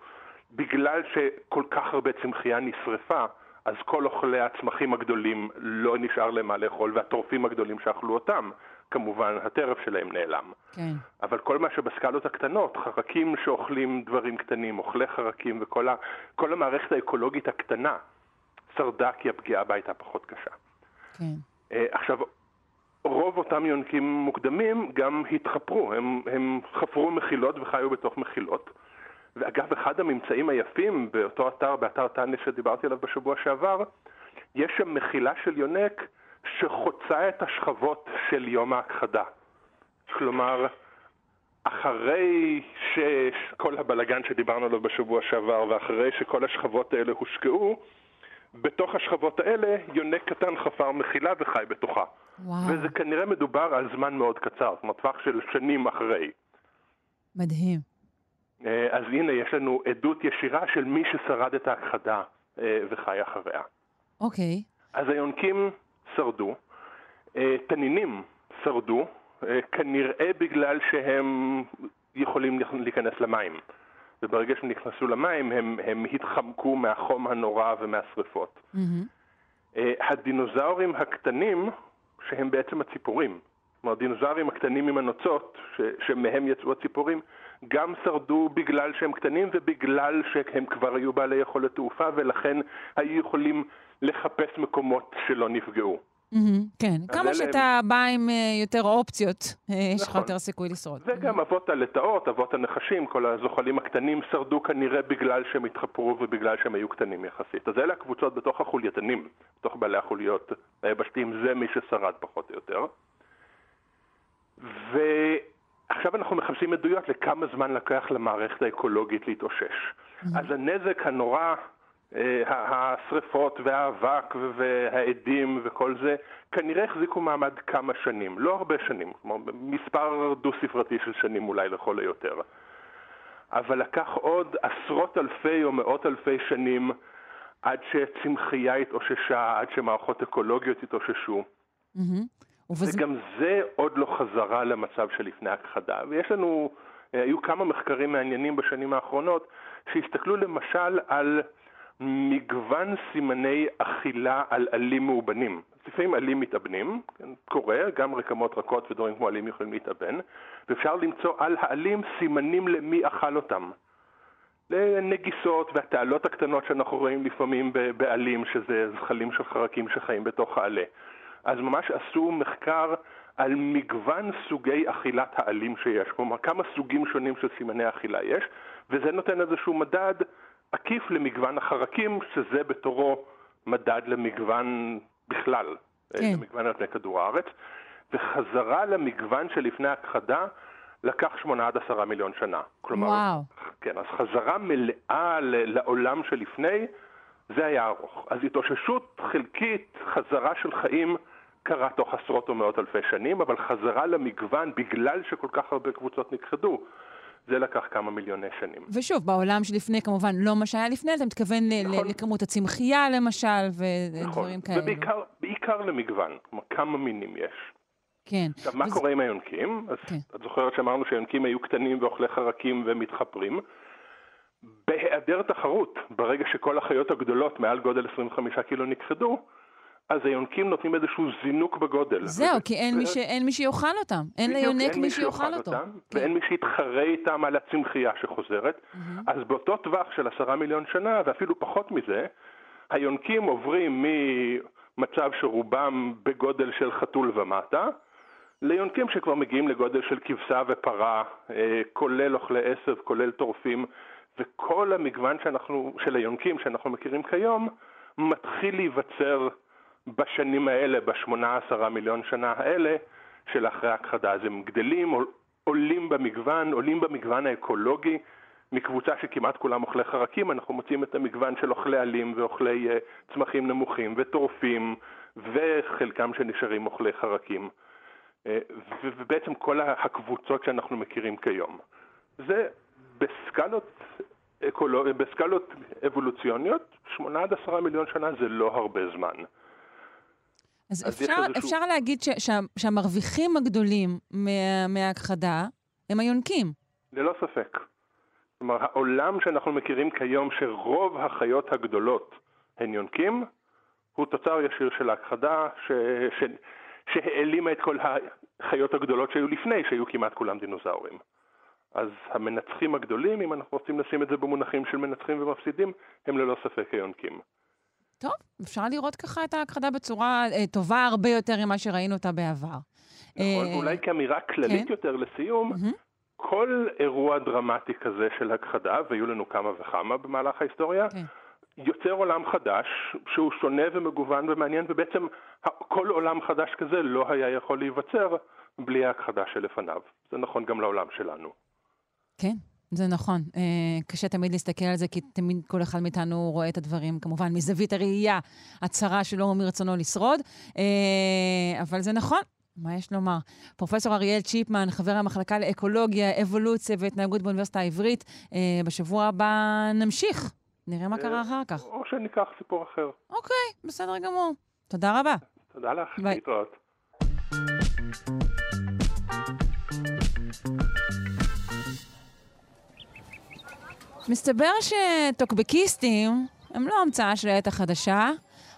בגלל שכל כך הרבה צמחייה נשרפה, אז כל אוכלי הצמחים הגדולים לא נשאר להם מה לאכול, והטורפים הגדולים שאכלו אותם, כמובן הטרף שלהם נעלם. כן. אבל כל מה שבסקלות הקטנות, חרקים שאוכלים דברים קטנים, אוכלי חרקים וכל ה, כל המערכת האקולוגית הקטנה, שרדה כי הפגיעה בה הייתה פחות קשה. כן. Uh, עכשיו, רוב אותם יונקים מוקדמים גם התחפרו, הם, הם חפרו מחילות וחיו בתוך מחילות. ואגב, אחד הממצאים היפים באותו אתר, באתר טניה שדיברתי עליו בשבוע שעבר, יש שם מחילה של יונק שחוצה את השכבות של יום ההכחדה. כלומר, אחרי שכל הבלגן שדיברנו עליו בשבוע שעבר ואחרי שכל השכבות האלה הושקעו, בתוך השכבות האלה יונק קטן חפר מחילה וחי בתוכה. וואו. וזה כנראה מדובר על זמן מאוד קצר, זאת אומרת טווח של שנים אחרי. מדהים. אה, אז הנה, יש לנו עדות ישירה של מי ששרד את ההכחדה אה, וחי אחריה. אוקיי. אז היונקים שרדו, אה, תנינים שרדו, כנראה בגלל שהם יכולים להיכנס למים. וברגע שהם נכנסו למים הם, הם התחמקו מהחום הנורא ומהשרפות. Mm-hmm. הדינוזאורים הקטנים, שהם בעצם הציפורים, כלומר הדינוזאורים הקטנים עם הנוצות, ש, שמהם יצאו הציפורים, גם שרדו בגלל שהם קטנים ובגלל שהם כבר היו בעלי יכולת תעופה ולכן היו יכולים לחפש מקומות שלא נפגעו. כן, כמה שאתה בא עם אה, יותר אופציות, אה, יש לך נכון. יותר סיכוי לשרוד. וגם אבות הלטאות, אבות הנחשים, כל הזוחלים הקטנים שרדו כנראה בגלל שהם התחפרו ובגלל שהם היו קטנים יחסית. אז אלה הקבוצות בתוך החולייתנים, בתוך בעלי החוליות היבשתיים, זה מי ששרד פחות או יותר. ועכשיו אנחנו מחפשים עדויות לכמה זמן לקח למערכת האקולוגית להתאושש. אז הנזק הנורא השריפות והאבק והעדים וכל זה כנראה החזיקו מעמד כמה שנים, לא הרבה שנים, כלומר מספר דו-ספרתי של שנים אולי לכל היותר. אבל לקח עוד עשרות אלפי או מאות אלפי שנים עד שצמחייה התאוששה, עד שמערכות אקולוגיות התאוששו. וגם זה עוד לא חזרה למצב שלפני הכחדה. ויש לנו, אה, היו כמה מחקרים מעניינים בשנים האחרונות שהסתכלו למשל על מגוון סימני אכילה על עלים מאובנים. לפעמים עלים מתאבנים, כן, קורה, גם רקמות רכות ודברים כמו עלים יכולים להתאבן, ואפשר למצוא על העלים סימנים למי אכל אותם. לנגיסות והתעלות הקטנות שאנחנו רואים לפעמים בעלים, שזה זחלים של חרקים שחיים בתוך העלה. אז ממש עשו מחקר על מגוון סוגי אכילת העלים שיש, כלומר כמה סוגים שונים של סימני אכילה יש, וזה נותן איזשהו מדד עקיף למגוון החרקים, שזה בתורו מדד למגוון בכלל, כן. למגוון על פני כדור הארץ, וחזרה למגוון שלפני הכחדה לקח שמונה עד עשרה מיליון שנה. כלומר, וואו. כן, אז חזרה מלאה לעולם שלפני, זה היה ארוך. אז התאוששות חלקית, חזרה של חיים, קרה תוך עשרות או מאות אלפי שנים, אבל חזרה למגוון בגלל שכל כך הרבה קבוצות נכחדו. זה לקח כמה מיליוני שנים. ושוב, בעולם שלפני כמובן לא מה שהיה לפני, אתה מתכוון נכון. לכמות הצמחייה למשל, ודברים נכון. כאלה. ובעיקר בעיקר למגוון, כלומר כמה מינים יש. כן. עכשיו, מה וזה- קורה עם היונקים? אז כן. את זוכרת שאמרנו שהיונקים היו קטנים ואוכלי חרקים ומתחפרים? בהיעדר תחרות, ברגע שכל החיות הגדולות מעל גודל 25 קילו נכחדו, אז היונקים נותנים איזשהו זינוק בגודל. זהו, כי אין מי, ש... אין מי שיאכל אותם. אין ליונק מי שיאכל אותו. אותם, כן. ואין מי שיתחרה איתם על הצמחייה שחוזרת. אז באותו טווח של עשרה מיליון שנה, ואפילו פחות מזה, היונקים עוברים ממצב שרובם בגודל של חתול ומטה, ליונקים שכבר מגיעים לגודל של כבשה ופרה, אה, כולל אוכלי עשב, כולל טורפים, וכל המגוון שאנחנו, של היונקים שאנחנו מכירים כיום, מתחיל להיווצר בשנים האלה, בשמונה עשרה מיליון שנה האלה, של אחרי ההכחדה. אז הם גדלים, עול- עולים במגוון, עולים במגוון האקולוגי, מקבוצה שכמעט כולם אוכלי חרקים, אנחנו מוצאים את המגוון של אוכלי עלים ואוכלי אה, צמחים נמוכים וטורפים, וחלקם שנשארים אוכלי חרקים. אה, ובעצם כל הקבוצות שאנחנו מכירים כיום. זה בסקלות, אקולוג... בסקלות אבולוציוניות, שמונה עד עשרה מיליון שנה זה לא הרבה זמן. אז, אז אפשר, אפשר להגיד ש... שה... שהמרוויחים הגדולים מה... מההכחדה הם היונקים. ללא ספק. כלומר, העולם שאנחנו מכירים כיום, שרוב החיות הגדולות הן יונקים, הוא תוצר ישיר של ההכחדה, ש... ש... שהעלימה את כל החיות הגדולות שהיו לפני, שהיו כמעט כולם דינוזאורים. אז המנצחים הגדולים, אם אנחנו רוצים לשים את זה במונחים של מנצחים ומפסידים, הם ללא ספק היונקים. טוב, אפשר לראות ככה את ההכחדה בצורה אה, טובה הרבה יותר ממה שראינו אותה בעבר. נכון, אה, ואולי כאמירה כללית כן. יותר לסיום, מהמם. כל אירוע דרמטי כזה של הכחדה, והיו לנו כמה וכמה במהלך ההיסטוריה, כן. יוצר עולם חדש שהוא שונה ומגוון ומעניין, ובעצם כל עולם חדש כזה לא היה יכול להיווצר בלי ההכחדה שלפניו. זה נכון גם לעולם שלנו. כן, זה נכון. אה, קשה תמיד להסתכל על זה, כי תמיד כל אחד מאיתנו רואה את הדברים, כמובן, מזווית הראייה הצרה שלו מרצונו לשרוד, אה, אבל זה נכון. מה יש לומר? פרופסור אריאל צ'יפמן, חבר המחלקה לאקולוגיה, אבולוציה והתנהגות באוניברסיטה העברית, אה, בשבוע הבא נמשיך. נראה מה קרה אחר כך. או שניקח סיפור אחר. אוקיי, בסדר גמור. תודה רבה. תודה לך. להתראות. מסתבר שטוקבקיסטים הם לא המצאה של העת החדשה.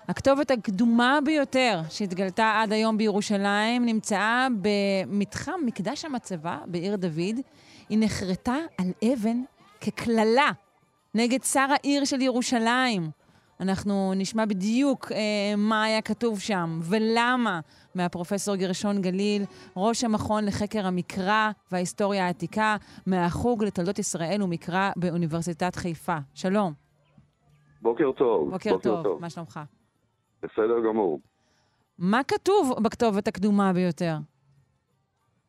הכתובת הקדומה ביותר שהתגלתה עד היום בירושלים נמצאה במתחם מקדש המצבה בעיר דוד. היא נחרטה על אבן כקללה נגד שר העיר של ירושלים. אנחנו נשמע בדיוק אה, מה היה כתוב שם ולמה מהפרופסור גרשון גליל, ראש המכון לחקר המקרא וההיסטוריה העתיקה, מהחוג לתולדות ישראל ומקרא באוניברסיטת חיפה. שלום. בוקר טוב. בוקר, טוב. טוב, מה שלומך? בסדר גמור. מה כתוב בכתובת הקדומה ביותר?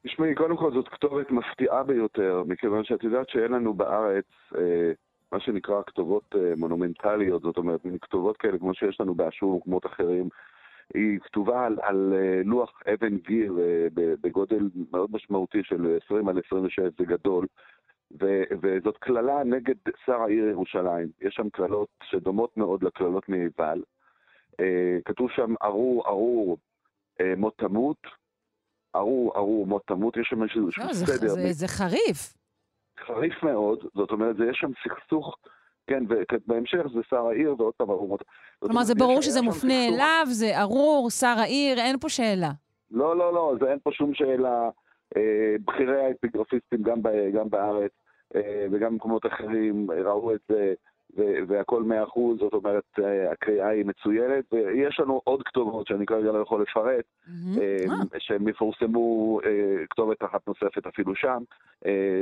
תשמעי, קודם כל זאת כתובת מפתיעה ביותר, מכיוון שאת יודעת שאין לנו בארץ אה, מה שנקרא כתובות אה, מונומנטליות, זאת אומרת, כתובות כאלה כמו שיש לנו באשור ומקומות אחרים. היא כתובה על, על אה, לוח אבן גיר אה, בגודל מאוד משמעותי של 20 על 26, זה גדול. ו- וזאת קללה נגד שר העיר ירושלים. יש שם קללות שדומות מאוד לקללות מיבל. אה, כתוב שם ארור ארור מות תמות, ארור ארור מות תמות, יש שם איזשהו לא, זה, סדר זה, זה חריף. חריף מאוד, זאת אומרת, זה יש שם סכסוך, כן, ובהמשך זה שר העיר ועוד פעם ארור מות. זאת כלומר, זה ברור שזה מופנה סכסוך. אליו, זה ארור, שר העיר, אין פה שאלה. לא, לא, לא, זה אין פה שום שאלה. אה, בכירי האפיגרפיסטים גם, גם בארץ אה, וגם במקומות אחרים ראו את זה, ו- והכל מאה אחוז, זאת אומרת, אה, הקריאה היא מצוינת, ויש לנו עוד כתובות שאני כרגע לא יכול לפרט. אה, שהם יפורסמו, אה, כתובת אחת נוספת אפילו שם,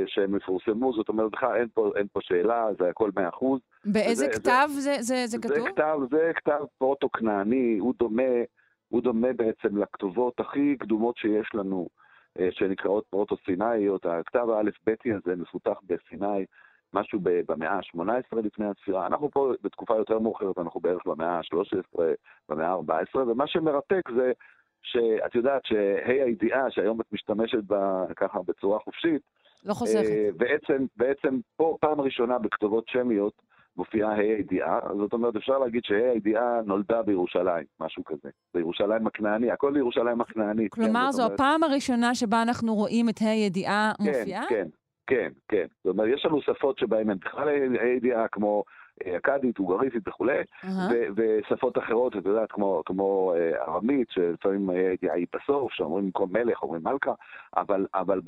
שהם יפורסמו, זאת אומרת, בכלל אין פה, אין פה שאלה, זה הכל מאה אחוז. באיזה זה- כתב זה, זה, זה זה כתוב? כתב, זה כתב פרוטו-כנעני, הוא דומה, הוא דומה בעצם לכתובות הכי קדומות שיש לנו, שנקראות פרוטו-סינאיות. הכתב האלף-ביתי הזה מפותח בסיני, משהו במאה ה-18 לפני הספירה. אנחנו פה בתקופה יותר מאוחרת, אנחנו בערך במאה ה-13, במאה ה-14, ומה שמרתק זה שאת יודעת שה' הידיעה, שהיום את משתמשת בה ככה בצורה חופשית, לא חוסכת. אה, בעצם, בעצם פה פעם ראשונה בכתובות שמיות מופיעה ה' הידיעה, זאת אומרת אפשר להגיד שה' הידיעה נולדה בירושלים, משהו כזה. בירושלים הכנעני, הכל בירושלים הכנענית. כלומר, כן, זו אומרת- הפעם הראשונה שבה אנחנו רואים את ה' הידיעה כן, מופיעה? כן, כן, כן. זאת אומרת, יש לנו שפות שבהן אין בכלל ה' הידיעה, כמו אה, אכדית, אוגריתית וכולי, ושפות אחרות, את יודעת, כמו, כמו אה, ארמית, שלפעמים הידיעה היא בסוף, שאומרים במקום מלך, אומרים מלכה, אבל, אבל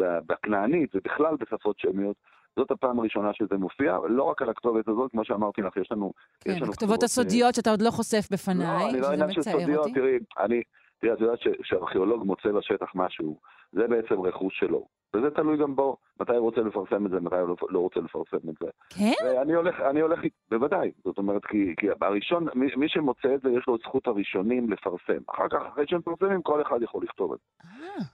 בכנענית ובכלל בשפות שמיות, זאת הפעם הראשונה שזה מופיע, לא רק על הכתובת הזאת, כמו שאמרתי לך, יש לנו... יש כן, לנו הכתובות כתובות, אה, הסודיות שאתה עוד לא חושף לא, בפניי, אני לא שזה עניין של מצער סודיות, אותי. תראי, אני, תראי, את יודעת שארכיאולוג מוצא בשטח משהו, זה בעצם רכוש שלו. וזה תלוי גם בו, מתי הוא רוצה לפרסם את זה, מתי הוא לא- לא רוצה לפרסם את זה. כן? ואני הולך, אני הולך, בוודאי, זאת אומרת, כי, כי הראשון, מי, מי שמוצא את זה, יש לו את זכות הראשונים לפרסם. אחר כך, אחרי שהם מפרסמים, כל אחד יכול לכתוב את זה. אה,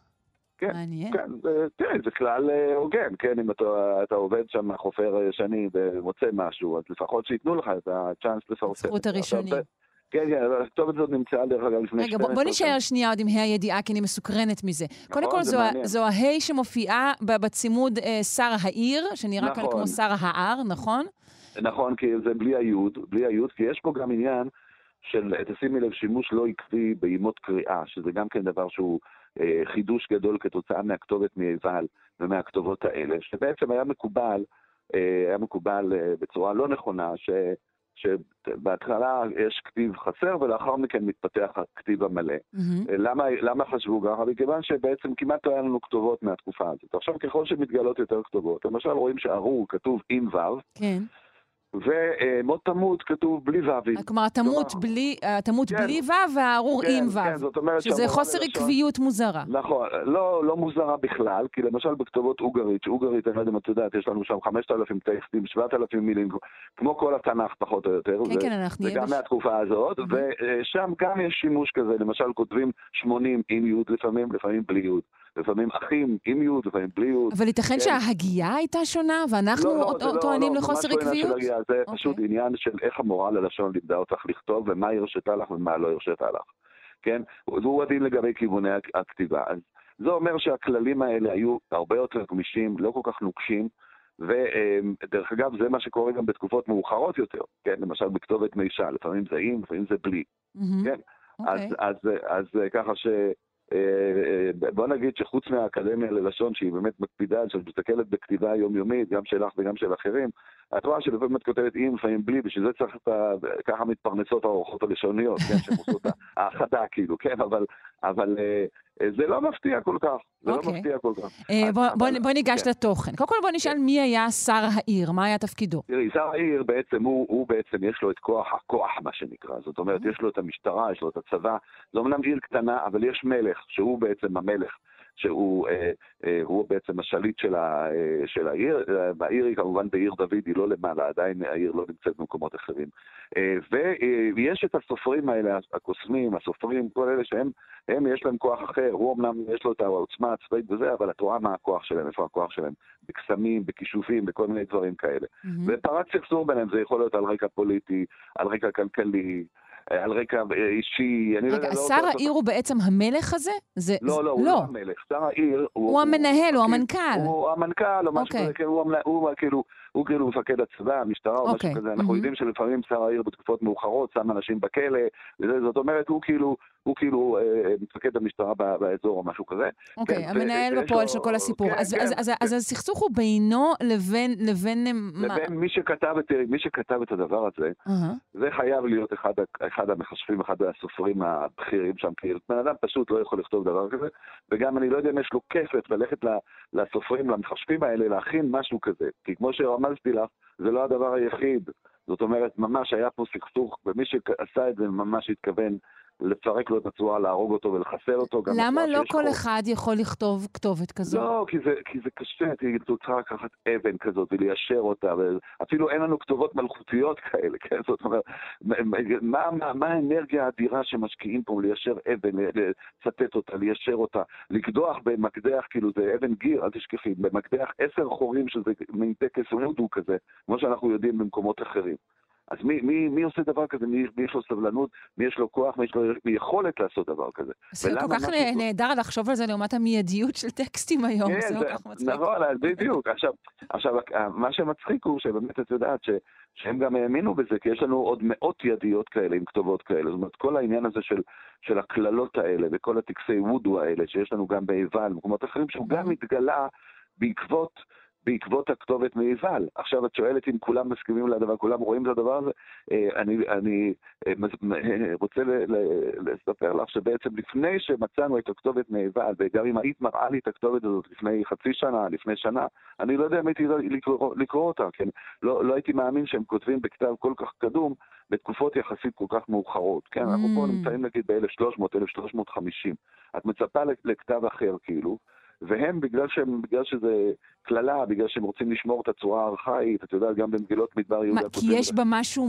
כן, מעניין. כן, זה- תראה, זה כלל אה, הוגן, כן, אם אתה, אתה עובד שם חופר אה, שני ומוצא משהו, אז לפחות שייתנו לך את הצ'אנס לפרסם. זכות. הראשונים. כן, כן, אבל הכתובת הזאת נמצאה דרך אגב לפני רגע, בוא, 12 בוא שנה. נשאר שנייה עוד עם ה' הידיעה, כי אני מסוקרנת מזה. קודם כל, זו, ה- הה' שמופיעה בצימוד אה, שר העיר, שנראה כאן נכון. כמו שר ההר, נכון? נכון, כי זה בלי היוד, בלי היוד, כי יש פה גם עניין של, תשימי לב, שימוש לא עקבי באימות קריאה, שזה גם כן דבר שהוא אה, חידוש גדול כתוצאה מהכתובת מיבל ומהכתובות האלה, שבעצם היה מקובל, אה, היה מקובל אה, בצורה לא נכונה, ש... שבהתחלה יש כתיב חסר ולאחר מכן מתפתח הכתיב המלא. מהמם. למה, למה חשבו ככה? מכיוון שבעצם כמעט לא היה לנו כתובות מהתקופה הזאת. עכשיו ככל שמתגלות יותר כתובות, למשל רואים שארור כתוב עם ו', כן. ומות תמות כתוב בלי ו"ים. כלומר, התמות בלי, התמות כן. בלי ו' והארור עם ו'. כן, זאת אומרת שזה חוסר עקביות מוזרה. נכון, לא, לא מוזרה בכלל, כי למשל בכתובות אוגרית, שאוגרית, אני לא יודע אם את יודעת, יש לנו שם 5,000 טקסטים, 7,000 מילים, כמו כל התנ"ך פחות או יותר. כן, ו- כן, אנחנו נהיה וגם בש- מהתקופה הזאת, Mhm. ושם גם יש שימוש כזה, למשל כותבים 80 עם י' לפעמים, לפעמים בלי י', לפעמים אחים עם י', לפעמים בלי י'. אבל ייתכן כן. שההגייה הייתה שונה, ואנחנו לא, לא, לא- טוענים לא, לחוסר לא עקביות? הגייה, זה אוקיי. פשוט עניין של איך המורה ללשון לימדה אותך לכתוב, ומה היא הרשתה לך ומה לא הרשתה לך, כן? והוא הדין לגבי כיווני הכ- הכתיבה. אז זה אומר שהכללים האלה היו הרבה יותר גמישים, לא כל כך נוקשים, ודרך אגב, זה מה שקורה גם בתקופות מאוחרות יותר, כן? למשל בכתובת מישה, לפעמים זה עם, לפעמים זה בלי. מהמם. כן. אז, אוקיי. אז, אז, אז ככה ש... אה, אה, בוא נגיד שחוץ מהאקדמיה ללשון, שהיא באמת מקפידה, שאת מסתכלת בכתיבה יומיומית, גם שלך וגם של אחרים, את רואה שלפעמים את כותבת עם, לפעמים בלי, בשביל זה צריך את ה... ככה מתפרנסות האורחות הלשוניות, כן, שהן עושות את האחדה, כאילו, כן, אבל, אבל אה, זה לא מפתיע כל כך, זה אוקיי. לא מפתיע כל כך. אה, אז- בוא- בוא- בוא ניגש כן. לתוכן. קודם כל בוא נשאל מי היה שר העיר, מה היה תפקידו? תראי, שר העיר בעצם, הוא, הוא בעצם, יש לו את כוח הכוח, מה שנקרא. זאת אומרת, יש לו את המשטרה, יש לו את הצבא. זו אמנם עיר קטנה, אבל יש מלך, שהוא בעצם המלך, שהוא אה, אה, הוא בעצם השליט של, ה, אה, של העיר. אה, העיר היא כמובן בעיר דוד, היא לא למעלה, עדיין העיר לא נמצאת במקומות אחרים. אה, ויש את הסופרים האלה, הקוסמים, הסופרים, כל אלה שהם, הם יש להם כוח אחר. הוא אמנם יש לו את העוצמה הצבאית וזה, אבל את רואה מה הכוח שלהם, איפה הכוח שלהם. בקסמים, בכישופים, בכל מיני דברים כאלה. מהמם. ופרץ סכסוך ביניהם, זה יכול להיות על רקע פוליטי, על רקע כלכלי, אה, על רקע אה, אישי, אני לא יודע... רגע, לא שר העיר הוא בעצם המלך הזה? זה- לא, לא, הוא לא המלך. שר העיר הוא... הוא המנהל, הוא. המנכ"ל. הוא המנכ"ל או משהו אוקיי. כזה, כן, הוא כאילו... הוא כאילו מפקד הצבא, המשטרה או אוקיי, משהו כזה. אנחנו מהמם. יודעים שלפעמים שר העיר בתקופות מאוחרות שם אנשים בכלא, וזה, זאת אומרת, הוא כאילו, הוא כאילו אה, מפקד המשטרה באזור או משהו כזה. אוקיי, המנהל בפועל של כל הסיפור. כן, אז- כן, אז- הסכסוך הוא בינו לבין... לבין אה, מי שכתב את, מי שכתב את הדבר הזה. זה חייב להיות אחד, המחשבים, אחד הסופרים הבכירים שם, כי בן אדם פשוט לא יכול לכתוב דבר כזה, וגם אני לא יודע אם יש לו כסף ללכת לסופרים, למחשבים האלה, להכין משהו כזה. כי כמו שרמזתי לך, זה לא הדבר היחיד. זאת אומרת, ממש היה פה סכסוך, ומי שעשה את זה ממש התכוון לפרק לו את הצורה, להרוג אותו ולחסל אותו. למה לא כל חוק. אחד יכול לכתוב כתובת כזו? לא, כי זה, כי זה קשה, כי אתה צריך לקחת אבן כזאת וליישר אותה, ואפילו אין לנו כתובות מלכותיות כאלה, כן? זאת אומרת, מה, מה, מה האנרגיה האדירה שמשקיעים פה ליישר אבן, לצטט אותה, ליישר אותה, לקדוח במקדח, כאילו זה אבן גיר, אל תשכחי, במקדח עשר חורים שזה מין טקס הודו כזה, כמו שאנחנו יודעים במקומות אחרים. אז מי, מי, מי עושה דבר כזה? מי, מי יש לו סבלנות? מי יש לו כוח? מי יש לו מי יכולת לעשות דבר כזה? זה כל כך נהדר לחשוב על זה לעומת המיידיות של טקסטים היום, כן, זה כל כך מצחיק. נכון, בדיוק. עכשיו, עכשיו, מה שמצחיק הוא שבאמת את יודעת ש, שהם גם האמינו בזה, כי יש לנו עוד מאות ידיות כאלה עם כתובות כאלה. זאת אומרת, כל העניין הזה של, של הקללות האלה וכל הטקסי וודו האלה שיש לנו גם ביוון, במקומות אחרים, שהוא גם התגלה בעקבות... בעקבות הכתובת מעיבל. עכשיו את שואלת אם כולם מסכימים לדבר, כולם רואים את הדבר הזה? אה, אני, אני אה, רוצה לספר לך שבעצם לפני שמצאנו את הכתובת מעיבל, וגם אם היית מראה לי את הכתובת הזאת לפני חצי שנה, לפני שנה, אני לא יודע אם הייתי לקרוא, לקרוא אותה, כן? לא, לא הייתי מאמין שהם כותבים בכתב כל כך קדום בתקופות יחסית כל כך מאוחרות, כן? אנחנו פה mm. נמצאים נגיד ב-1300, 1350. את מצפה לכתב אחר, כאילו. והם, בגלל, שהם, בגלל שזה קללה, בגלל שהם רוצים לשמור את הצורה הארכאית, את יודעת, גם במגילות מדבר יהודה... מה, כי יש בה משהו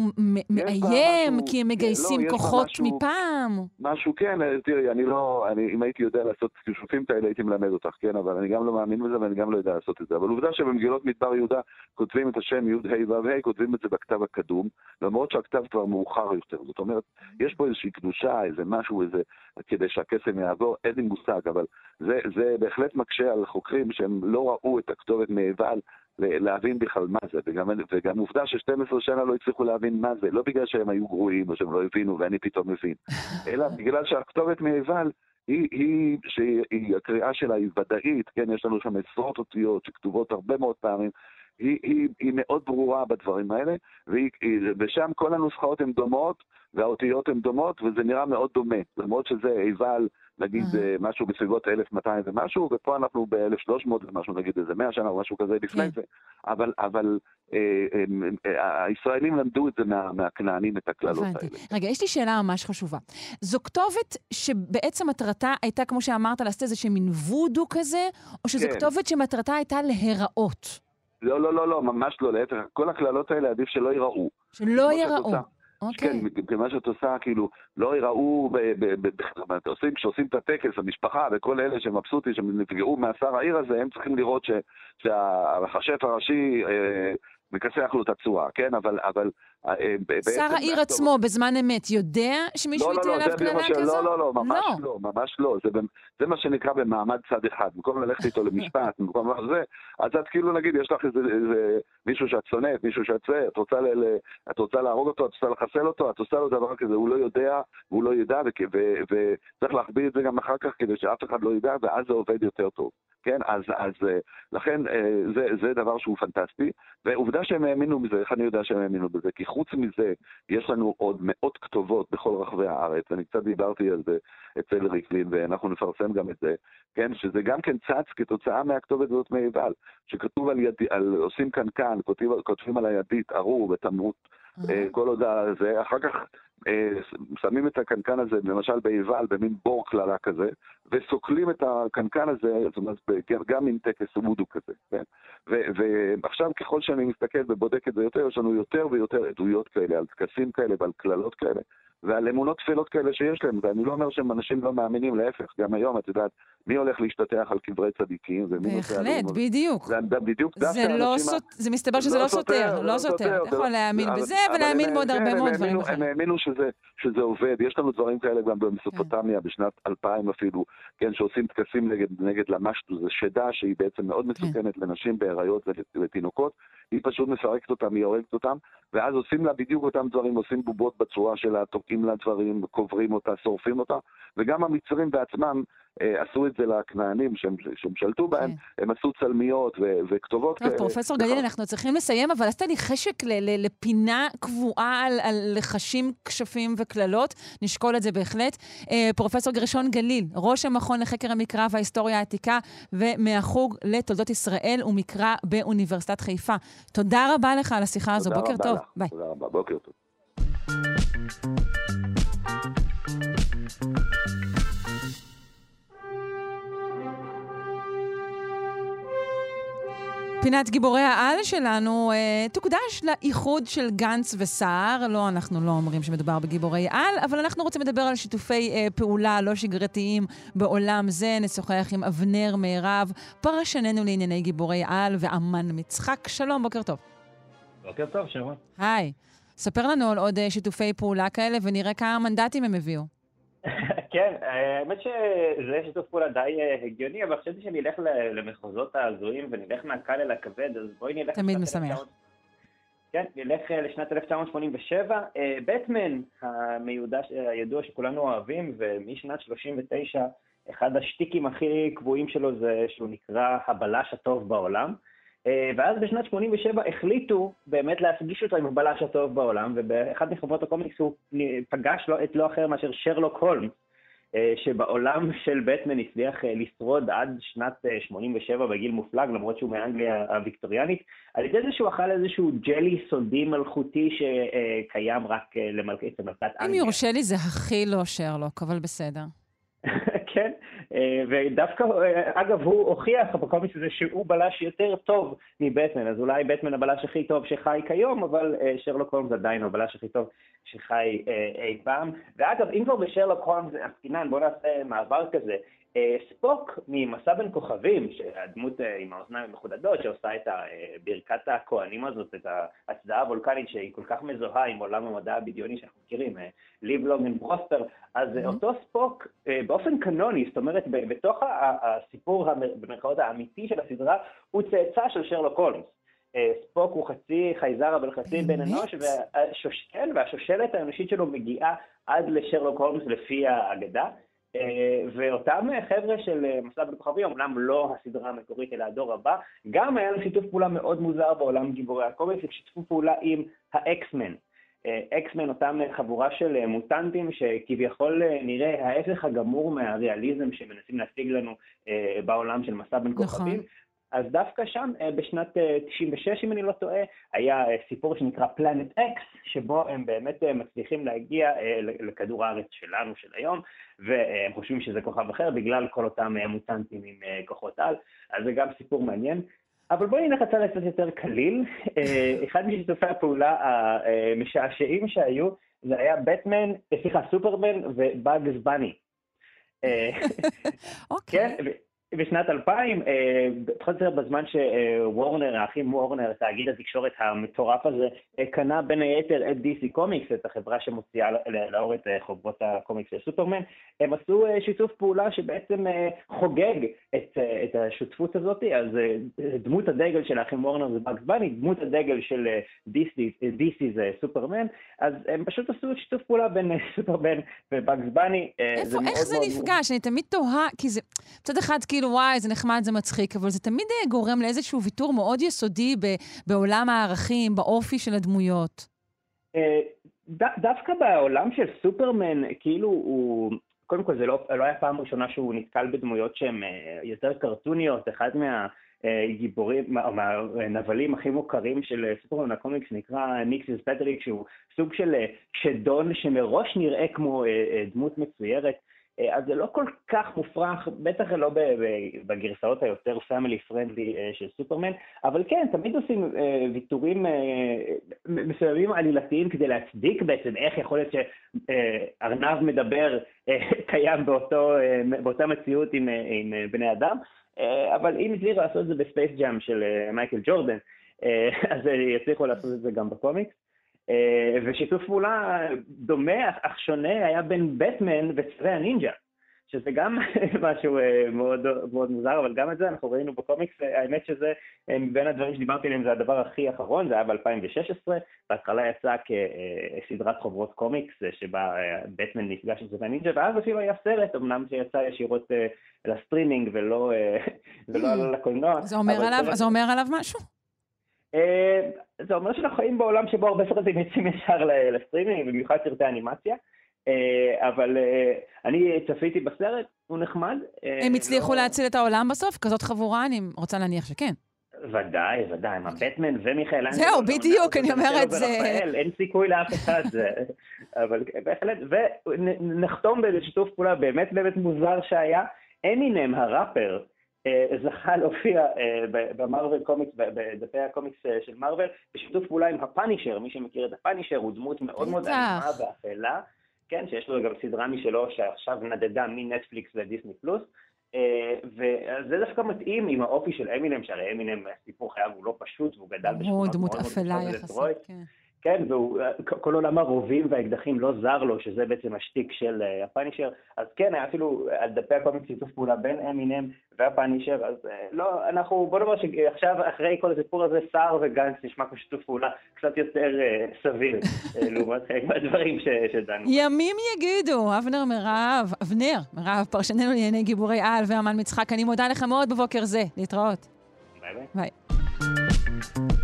מאיים? משהו, כי הם מגייסים כן, לא, כוחות משהו, מפעם? משהו, כן, תראי, אני לא... אני, אם הייתי יודע לעשות כישופים כאלה, הייתי מלמד אותך, כן, אבל אני גם לא מאמין בזה ואני גם לא יודע לעשות את זה. אבל עובדה שבמגילות מדבר יהודה כותבים את השם י' ה' ו' ה', כותבים את זה בכתב הקדום, למרות שהכתב כבר מאוחר יותר. זאת אומרת, יש פה איזושהי קדושה, איזה משהו, איזה... כדי שהקסם יעבור, אין לי מושג, אבל זה, זה בהחלט מקשה על חוקרים שהם לא ראו את הכתובת מעיבל להבין בכלל מה זה, וגם, וגם עובדה ש-12 שנה לא הצליחו להבין מה זה, לא בגלל שהם היו גרועים או שהם לא הבינו ואני פתאום מבין, אלא בגלל שהכתובת מעיבל היא, היא, שהיא, הקריאה שלה היא ודאית, כן, יש לנו שם עשרות אותיות שכתובות הרבה מאוד פעמים, היא, היא, היא מאוד ברורה בדברים האלה, והיא, ושם כל הנוסחאות הן דומות, והאותיות הן דומות, וזה נראה מאוד דומה, למרות שזה עיבל נגיד אה. משהו בסביבות 1200 ומשהו, ופה אנחנו ב-1300 ומשהו, נגיד איזה 100 שנה או משהו כזה לפני כן. זה. אבל, אבל אה, אה, הישראלים למדו את זה מה, מהכנענים, את הקללות האלה. רגע, יש לי שאלה ממש חשובה. זו כתובת שבעצם מטרתה הייתה, כמו שאמרת, לעשות איזה מין וודו כזה, או שזו כן. כתובת שמטרתה הייתה להיראות? לא, לא, לא, לא, ממש לא, להפך. כל הקללות האלה עדיף שלא ייראו. שלא ייראו. אוקיי. כן, מה שאת עושה, כאילו, לא יראו, כשעושים את הטקס, המשפחה וכל אלה שמבסוטים, שנפגעו מהשר העיר הזה, הם צריכים לראות שהמכשף הראשי אה, מכסח לו את הצורה, כן? אבל... אבל שר העיר עצמו בזמן אמת יודע שמישהו ייתן עליו קללה כזו? לא, לא, לא, ממש לא, לא ממש לא. זה, זה מה שנקרא במעמד צד אחד. במקום ללכת איתו למשפט, במקום זה, אז את כאילו, נגיד, יש לך איזה, איזה מישהו שאת שונאת, מישהו שאת זה, את רוצה, ל, את רוצה להרוג אותו, את רוצה לחסל אותו, את עושה לו דבר כזה, הוא לא יודע, והוא לא ידע, וצריך להחביא את זה גם אחר כך כדי שאף אחד לא ידע, ואז זה עובד יותר טוב. כן? אז, אז אה, לכן אה, זה, זה דבר שהוא פנטסטי, ועובדה שהם האמינו בזה, איך אני יודע שהם האמינו בזה? כי חוץ מזה, יש לנו עוד מאות כתובות בכל רחבי הארץ, אני קצת דיברתי על זה אצל ריקלין, ואנחנו נפרסם גם את זה, כן? שזה גם כן צץ כתוצאה מהכתובת הזאת מעיבל, שכתוב על, יד, על עושים קנקן, כותבים, כותבים על הידית ארור אה, כל הודעה זה, אחר כך אה, שמים את הקנקן הזה, למשל בעיבל, במין בור קללה כזה, וסוקלים את הקנקן הזה, זאת אומרת, גם עם טקס וודו כזה, כן? ועכשיו ככל שאני מסתכל ובודק את זה יותר, יש לנו יותר ויותר עדויות כאלה, על טקסים כאלה ועל קללות כאלה, ועל אמונות תפלות כאלה שיש להם, ואני לא אומר שהם אנשים לא מאמינים, להפך, גם היום, את יודעת, מי הולך להשתטח על קברי צדיקים, ומי נוסע... בהחלט, בדיוק. זה בדיוק, דווקא זה לא סוט... זה מסתבר שזה לא, לא סותר, לא סותר. אתה יכול להאמין בזה ולהאמין בעוד הרבה מאוד דברים אחרים. הם האמינו שזה עובד, יש לנו דברים כאלה גם במסופוטמיה, כן. בשנת 2000 אפילו, כן, שעושים טקסים נגד למשטו, זה שדה שהיא בעצם מאוד כן. מסוכנת לנשים בהיריות ולתינוקות, היא פשוט מפרקת אותם, היא הורגת אותם, ואז עושים לה בדיוק אותם דברים, עושים בובות בצורה שלה, תוקעים לה דברים, קוברים אותה, שורפים אותה, וגם המצרים בעצמם אה, עשו את זה לכנענים שהם, שהם שלטו בהם, כן. הם עשו צלמיות ו- וכתובות כאלה. פרופסור גליל, אנחנו צריכים לסיים, אבל עשית לי חשק ל- לפינה קבועה על, על לחשים, כשפים וקללות, נשקול את זה בהחלט. אה, פרופסור גרשון גליל, ראש המכון לחקר המקרא וההיסטוריה העתיקה ומהחוג לתולדות ישראל ומקרא באוניברסיטת חיפה. תודה רבה לך על השיחה הזו, בוקר טוב. לך. ביי. תודה רבה, בוקר טוב. פינת גיבורי העל שלנו אה, תוקדש לאיחוד של גנץ וסער. לא, אנחנו לא אומרים שמדובר בגיבורי על, אבל אנחנו רוצים לדבר על שיתופי אה, פעולה לא שגרתיים בעולם זה. נשוחח עם אבנר מירב, פרשננו לענייני גיבורי על ואמן מצחק. שלום, בוקר טוב. בוקר טוב, שרון. היי. ספר לנו על עוד שיתופי פעולה כאלה ונראה כמה מנדטים הם הביאו. כן, האמת שזה שיתוף פעולה די הגיוני, אבל חשבתי שאני אלך למחוזות ההזויים ונלך מהקל אל הכבד, אז בואי נלך... תמיד משמח. כן, נלך לשנת 1987. בטמן, המיודע, הידוע שכולנו אוהבים, ומשנת 39, אחד השטיקים הכי קבועים שלו זה שהוא נקרא הבלש הטוב בעולם. ואז בשנת 87 החליטו באמת להפגיש אותו עם הבלש הטוב בעולם, ובאחד מחברות הקומיקס הוא פגש לו את לא אחר מאשר שרלוק הולמס, שבעולם של בטמן הצליח לשרוד עד שנת 87 בגיל מופלג, למרות שהוא מאנגליה הוויקטוריאנית, על ידי זה שהוא אכל איזשהו ג'לי סודי מלכותי שקיים רק אצל מלכת אנגליה. אם יורשה לי, זה הכי לא שרלוק, אבל בסדר. כן, ודווקא, אגב, הוא הוכיח בקומיקס הזה שהוא בלש יותר טוב מבטמן, אז אולי בטמן הבלש הכי טוב שחי כיום, אבל שרלוק הולמס עדיין הבלש הכי טוב שחי אי פעם. ואגב, אם כבר בשרלוק הולמס עסקינן, בואו נעשה מעבר כזה. ספוק ממסע בין כוכבים, שהדמות עם האוזניים המחודדות, שעושה את ברכת הכהנים הזאת, את ההצדעה הוולקנית שהיא כל כך מזוהה עם עולם המדע הבדיוני שאנחנו מכירים, live long and prosper, אז אותו ספוק באופן קנוני, זאת אומרת, בתוך הסיפור במרכאות האמיתי של הסדרה, הוא צאצא של שרלוק הולמס. ספוק הוא חצי חייזר אבל חצי בן אנוש, והשושלת האנושית שלו מגיעה עד לשרלוק הולמס לפי האגדה. ואותם חבר'ה של מסע בין כוכבים, אמנם לא הסדרה המקורית אלא הדור הבא, גם היה להם שיתוף פעולה מאוד מוזר בעולם גיבורי הקומיקס, שיתפו פעולה עם האקסמן. אקסמן, אותם חבורה של מוטנטים שכביכול נראה ההפך הגמור מהריאליזם שמנסים להשיג לנו בעולם של מסע בין כוכבים. אז דווקא שם, בשנת 96, אם אני לא טועה, היה סיפור שנקרא פלנט אקס, שבו הם באמת מצליחים להגיע לכדור הארץ שלנו, של היום, והם חושבים שזה כוכב אחר, בגלל כל אותם מוטנטים עם כוחות על, אז זה גם סיפור מעניין. אבל בואי נלך לצד קצת יותר קליל. אחד משיתופי הפעולה המשעשעים שהיו, זה היה בטמן, סליחה, סופרמן ובאגס בני. אוקיי. בשנת 2000, פחות או יותר בזמן שוורנר, האחים וורנר, תאגיד התקשורת המטורף הזה, קנה בין היתר את DC קומיקס, את החברה שמוציאה לאור את חוברות הקומיקס של סופרמן, הם עשו שיתוף פעולה שבעצם חוגג את, את השותפות הזאת, אז דמות הדגל של האחים וורנר זה באגס בני, דמות הדגל של DC, DC זה סופרמן, אז הם פשוט עשו שיתוף פעולה בין סופרמן ובאגס בני. איפה, איך זה נפגש? אני תמיד תוהה, כי זה, מצד אחד כאילו, וואי, זה נחמד, זה מצחיק, אבל זה תמיד גורם לאיזשהו ויתור מאוד יסודי בעולם הערכים, באופי של הדמויות. דווקא בעולם של סופרמן, כאילו הוא... קודם כל, זה לא, לא היה פעם ראשונה שהוא נתקל בדמויות שהן יותר קרטוניות. אחד מהגיבורים, מהנבלים הכי מוכרים של סופרמן הקומיקס נקרא ניקסיס פטריק, שהוא סוג של שדון שמראש נראה כמו דמות מצוירת. אז זה לא כל כך מופרך, בטח לא בגרסאות היותר family friendly של סופרמן, אבל כן, תמיד עושים ויתורים מסוימים עלילתיים כדי להצדיק בעצם איך יכול להיות שארנב מדבר קיים באותו, באותה מציאות עם, עם בני אדם, אבל אם הצליחו לעשות את זה בספייס ג'אם של מייקל ג'ורדן, אז יצליחו לעשות את זה גם בקומיקס. ושיתוף פעולה דומה אך שונה היה בין בטמן וצבי הנינג'ה, שזה גם משהו מאוד, מאוד מוזר, אבל גם את זה אנחנו ראינו בקומיקס, האמת שזה בין הדברים שדיברתי עליהם זה הדבר הכי אחרון, זה היה ב-2016, בהתחלה יצא כסדרת חוברות קומיקס שבה בטמן נפגש עם צבי הנינג'ה, ואז אפילו היה סרט, אמנם שיצא ישירות לסטרימינג ולא, ולא עלה לקולנוע. זה אומר, עליו, זה אומר עליו משהו? זה אומר שאנחנו חיים בעולם שבו הרבה סרטים יוצאים ישר לסטרימינג, במיוחד סרטי אנימציה, אבל אני צפיתי בסרט, הוא נחמד. הם הצליחו להציל את העולם בסוף? כזאת חבורה? אני רוצה להניח שכן. ודאי, ודאי, מה בטמן ומיכאלאנג'לו. זהו, בדיוק, אני אומרת, זה... אין סיכוי לאף אחד, אבל בהחלט, ונחתום באיזה שיתוף פעולה באמת באמת מוזר שהיה, אמינם הראפר, זכה להופיע ב Marvel Comics, בדפי הקומיקס של מרוויל, בשיתוף פעולה עם הפאנישר, מי שמכיר את הפאנישר, הוא דמות מאוד מאוד אלימה ואפלה, כן, שיש לו גם סדרה משלו שעכשיו נדדה מנטפליקס לדיסני פלוס, וזה דווקא מתאים עם האופי של אמינם, שהרי אמינם, סיפור חייו הוא לא פשוט, והוא גדל בשכונות מאוד מאוד אפלה יחסית, כן. כן, וכל עולם הרובים והאקדחים לא זר לו, שזה בעצם השטיק של uh, הפאנישר. אז כן, היה אפילו על דפי הקומיקס שיתוף פעולה בין אמינם וה Punisher, אז uh, לא, אנחנו, בוא נאמר שעכשיו, אחרי כל הסיפור הזה, סער וגנץ נשמע כמו שיתוף פעולה קצת יותר סביר, לעומת חלק מהדברים שדנו. ימים יגידו, אבנר מירב, אבנר מירב, פרשננו לענייני גיבורי על ואמן מצחק, אני מודה לך מאוד בבוקר זה. להתראות. ביי ביי. ביי.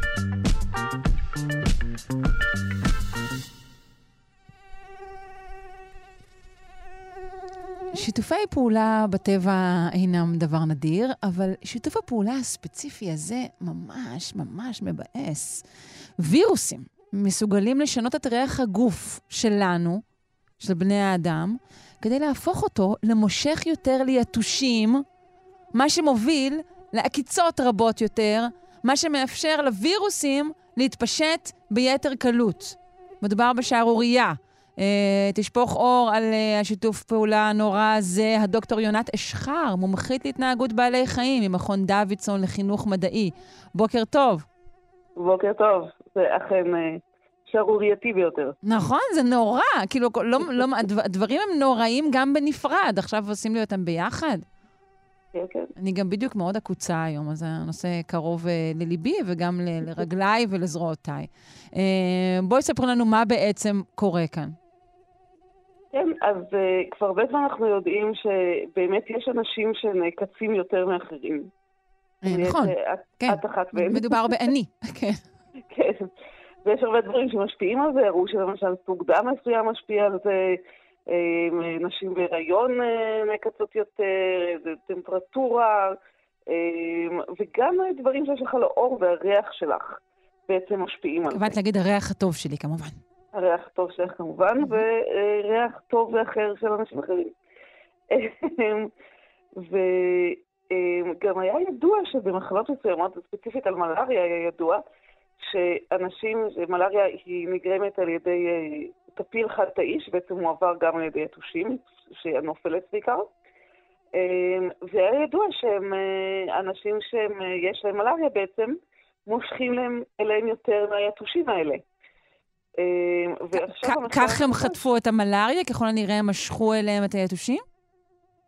שיתופי פעולה בטבע אינם דבר נדיר, אבל שיתוף הפעולה הספציפי הזה ממש ממש מבאס. וירוסים מסוגלים לשנות את ריח הגוף שלנו, של בני האדם, כדי להפוך אותו למושך יותר ליתושים, מה שמוביל לעקיצות רבות יותר, מה שמאפשר לווירוסים להתפשט ביתר קלות. מדובר בשערורייה. Uh, תשפוך אור על uh, השיתוף פעולה הנורא הזה הדוקטור יונת אשחר, מומחית להתנהגות בעלי חיים ממכון דוידסון לחינוך מדעי. בוקר טוב. בוקר טוב, זה אכן uh, שערורייתי ביותר. נכון, זה נורא. כאילו, לא, לא, הדברים הם נוראים גם בנפרד, עכשיו עושים לי אותם ביחד. כן, כן. אני גם בדיוק מאוד עקוצה היום, אז הנושא קרוב uh, לליבי וגם ל- לרגליי ולזרועותיי. Uh, בואי ספרי לנו מה בעצם קורה כאן. כן, אז uh, כבר הרבה זמן אנחנו יודעים שבאמת יש אנשים שנעקצים יותר מאחרים. נכון, כן. את אחת מהם. מדובר באני, כן. כן, ויש הרבה דברים שמשפיעים על זה, הראו שלמשל סוג דם מסוים משפיע על זה, נשים בהיריון נעקצות יותר, טמפרטורה, וגם דברים שיש לך לאור והריח שלך בעצם משפיעים על זה. התכוונת להגיד הריח הטוב שלי, כמובן. הריח הטוב שלך כמובן, וריח טוב ואחר של אנשים אחרים. וגם היה ידוע שבמחלות מסוימות, ספציפית על מלאריה היה ידוע, שאנשים, מלאריה היא נגרמת על ידי טפיל חד-תאי, שבעצם מועבר גם על ידי יתושים, שהנופלת בעיקר. והיה ידוע שהם, אנשים שיש להם מלאריה בעצם, מושכים להם אליהם יותר מהיתושים האלה. כך הם חטפו את המלאריה? ככל הנראה הם משכו אליהם את היתושים?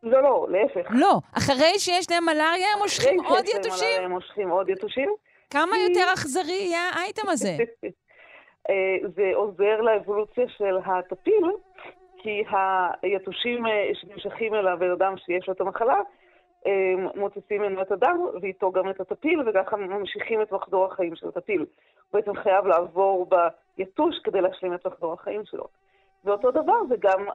לא, לא, להפך. לא, אחרי שיש להם מלאריה הם מושכים עוד יתושים? אחרי שיש להם מלאריה הם מושכים עוד יתושים. כמה יותר אכזרי יהיה האייטם הזה? זה עוזר לאבולוציה של הטפיל, כי היתושים שנמשכים אל הבן אדם שיש לו את המחלה, מוצצים ממנו את הדם, ואיתו גם את הטפיל, וככה ממשיכים את מחזור החיים של הטפיל. הוא בעצם חייב לעבור ביתוש כדי להשלים את מחזור החיים שלו. ואותו דבר זה גם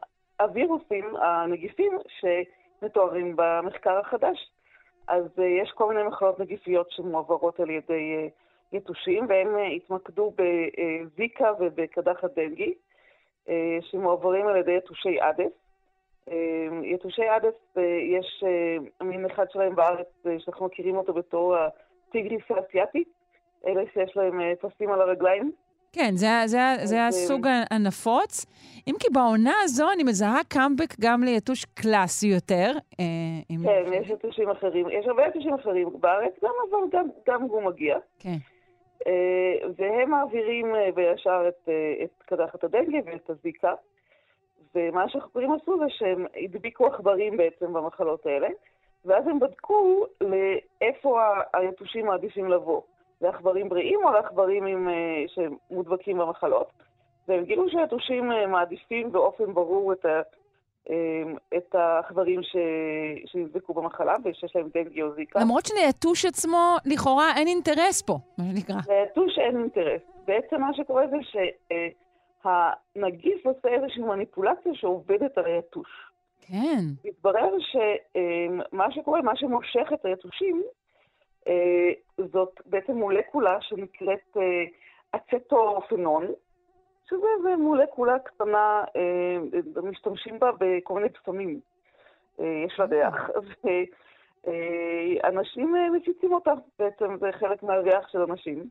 הווירוסים, הנגיפים, שמתוארים במחקר החדש. אז יש כל מיני מחלות נגיפיות שמועברות על ידי יתושים, והם התמקדו בזיקה ובקדחת דנגי, שמועברים על ידי יתושי אדס. יתושי אדס, יש מין אחד שלהם בארץ, שאנחנו מכירים אותו בתור הטיגריס האסייתי, אלה שיש להם פסים על הרגליים. כן, זה, זה, זה הסוג הנפוץ. אם כי בעונה הזו אני מזהה קאמבק גם ליתוש קלאסי יותר. כן, יש יתושים אחרים. יש הרבה יתושים אחרים בארץ, גם אבל גם, גם הוא מגיע. כן. והם מעבירים בישר את, את קדחת הדנגה ואת הזיקה. ומה שהחוקרים עשו זה שהם הדביקו עכברים בעצם במחלות האלה, ואז הם בדקו לאיפה היתושים מעדיפים לבוא. לעכברים בריאים או לעכברים שמודבקים במחלות. והם גילו שהיתושים מעדיפים באופן ברור את, ה, את העכברים ש, שנדבקו במחלה ושיש להם דנגי או זיקה. למרות שליתוש עצמו, לכאורה אין אינטרס פה, מה שנקרא. ליתוש אין אינטרס. בעצם מה שקורה זה שהנגיף עושה איזושהי מניפולציה שעובדת על היתוש. כן. מתברר שמה שקורה, מה שמושך את היתושים, זאת בעצם מולקולה שנקראת אצטופנול, שזה מולקולה קטנה, משתמשים בה בכל מיני פסמים. יש לה ריח. ואנשים מפיצים אותה, בעצם זה חלק מהריח של אנשים,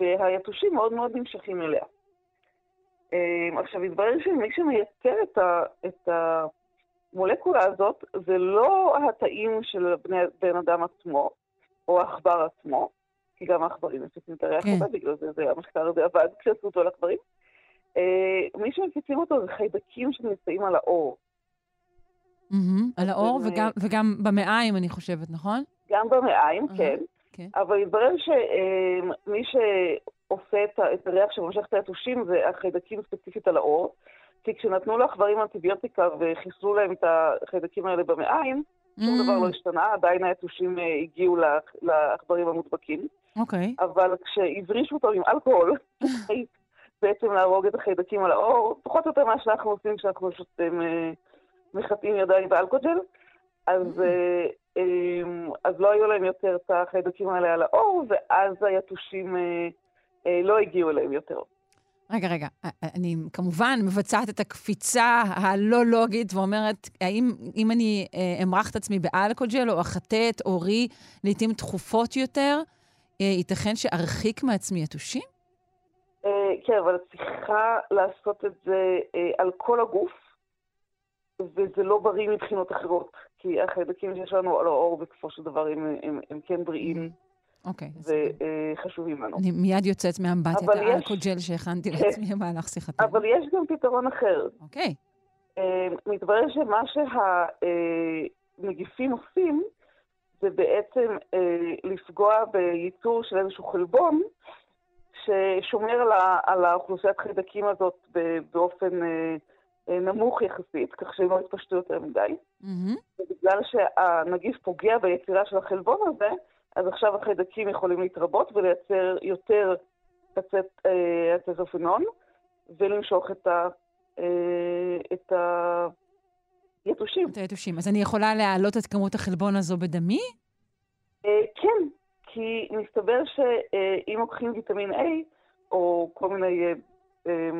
והיתושים מאוד מאוד נמשכים אליה. עכשיו, התברר שמי שמייצר את, ה, את המולקולה הזאת, זה לא התאים של בני, בן אדם עצמו, או העכבר עצמו, כי גם העכברים מפיצים את הריח כן. הזה, בגלל זה, זה המחקר הזה עבד כשעשו אותו על עכברים. אה, מי שמפיצים אותו זה חיידקים שנמצאים על האור. מהמם, על האור וגם- וגם במעיים, אני חושבת, נכון? גם במעיים, כן. כן. אבל התברר שמי שעושה את הריח שמושך את היתושים זה החיידקים ספציפית על העור. כי כשנתנו לעכברים אנטיביוטיקה וחיסלו להם את החיידקים האלה במעיים, שום Mm, דבר לא השתנה, עדיין היתושים אה, הגיעו לעכ- לעכברים המודבקים. אוקיי. אבל כשהברישו אותם עם אלכוהול, בעצם להרוג את החיידקים על העור, פחות או יותר מה שאנחנו עושים כשאנחנו פשוט אה, מחטאים ידיים באלכוג'ל, אז, אה, אה, אז לא היו להם יותר את החיידקים האלה על העור, ואז היתושים לא הגיעו אליהם יותר. רגע, רגע, אני כמובן מבצעת את הקפיצה הלא-לוגית ואומרת, האם אם אני אמרח את עצמי באלכוג'ל או אחטא את עורי לעתים תכופות יותר, ייתכן שארחיק מעצמי יתושים? אה, כן, אבל את צריכה לעשות את זה אה, על כל הגוף, וזה לא בריא מבחינות אחרות, כי החיידקים שיש לנו על העור בסופו של דבר הם, הם, הם כן בריאים אוקיי, אז וחשובים לנו. אני מיד יוצאת מאמבטיית אבל יש- האלכוג'ל שהכנתי כן. לעצמי במהלך שיחתנו. אבל יש גם פתרון אחר. אוקיי. אה, מתברר שמה שהנגיפים עושים זה בעצם אה, לפגוע בייצור של איזשהו חלבון ששומר על, ה- על האוכלוסיית חיידקים הזאת באופן אה, אה, נמוך יחסית, כך שהם לא יתפשטו יותר מדי. מהמם. ובגלל שהנגיף פוגע ביצירה של החלבון הזה, אז עכשיו החיידקים יכולים להתרבות ולייצר יותר הצט- אה, הצטופנון, ולמשוך את, ה, אה, את היתושים. את היתושים. אז אני יכולה להעלות את כמות החלבון הזו בדמי? אה, כן, כי מסתבר שאם לוקחים ויטמין A, או כל מיני אה, אה,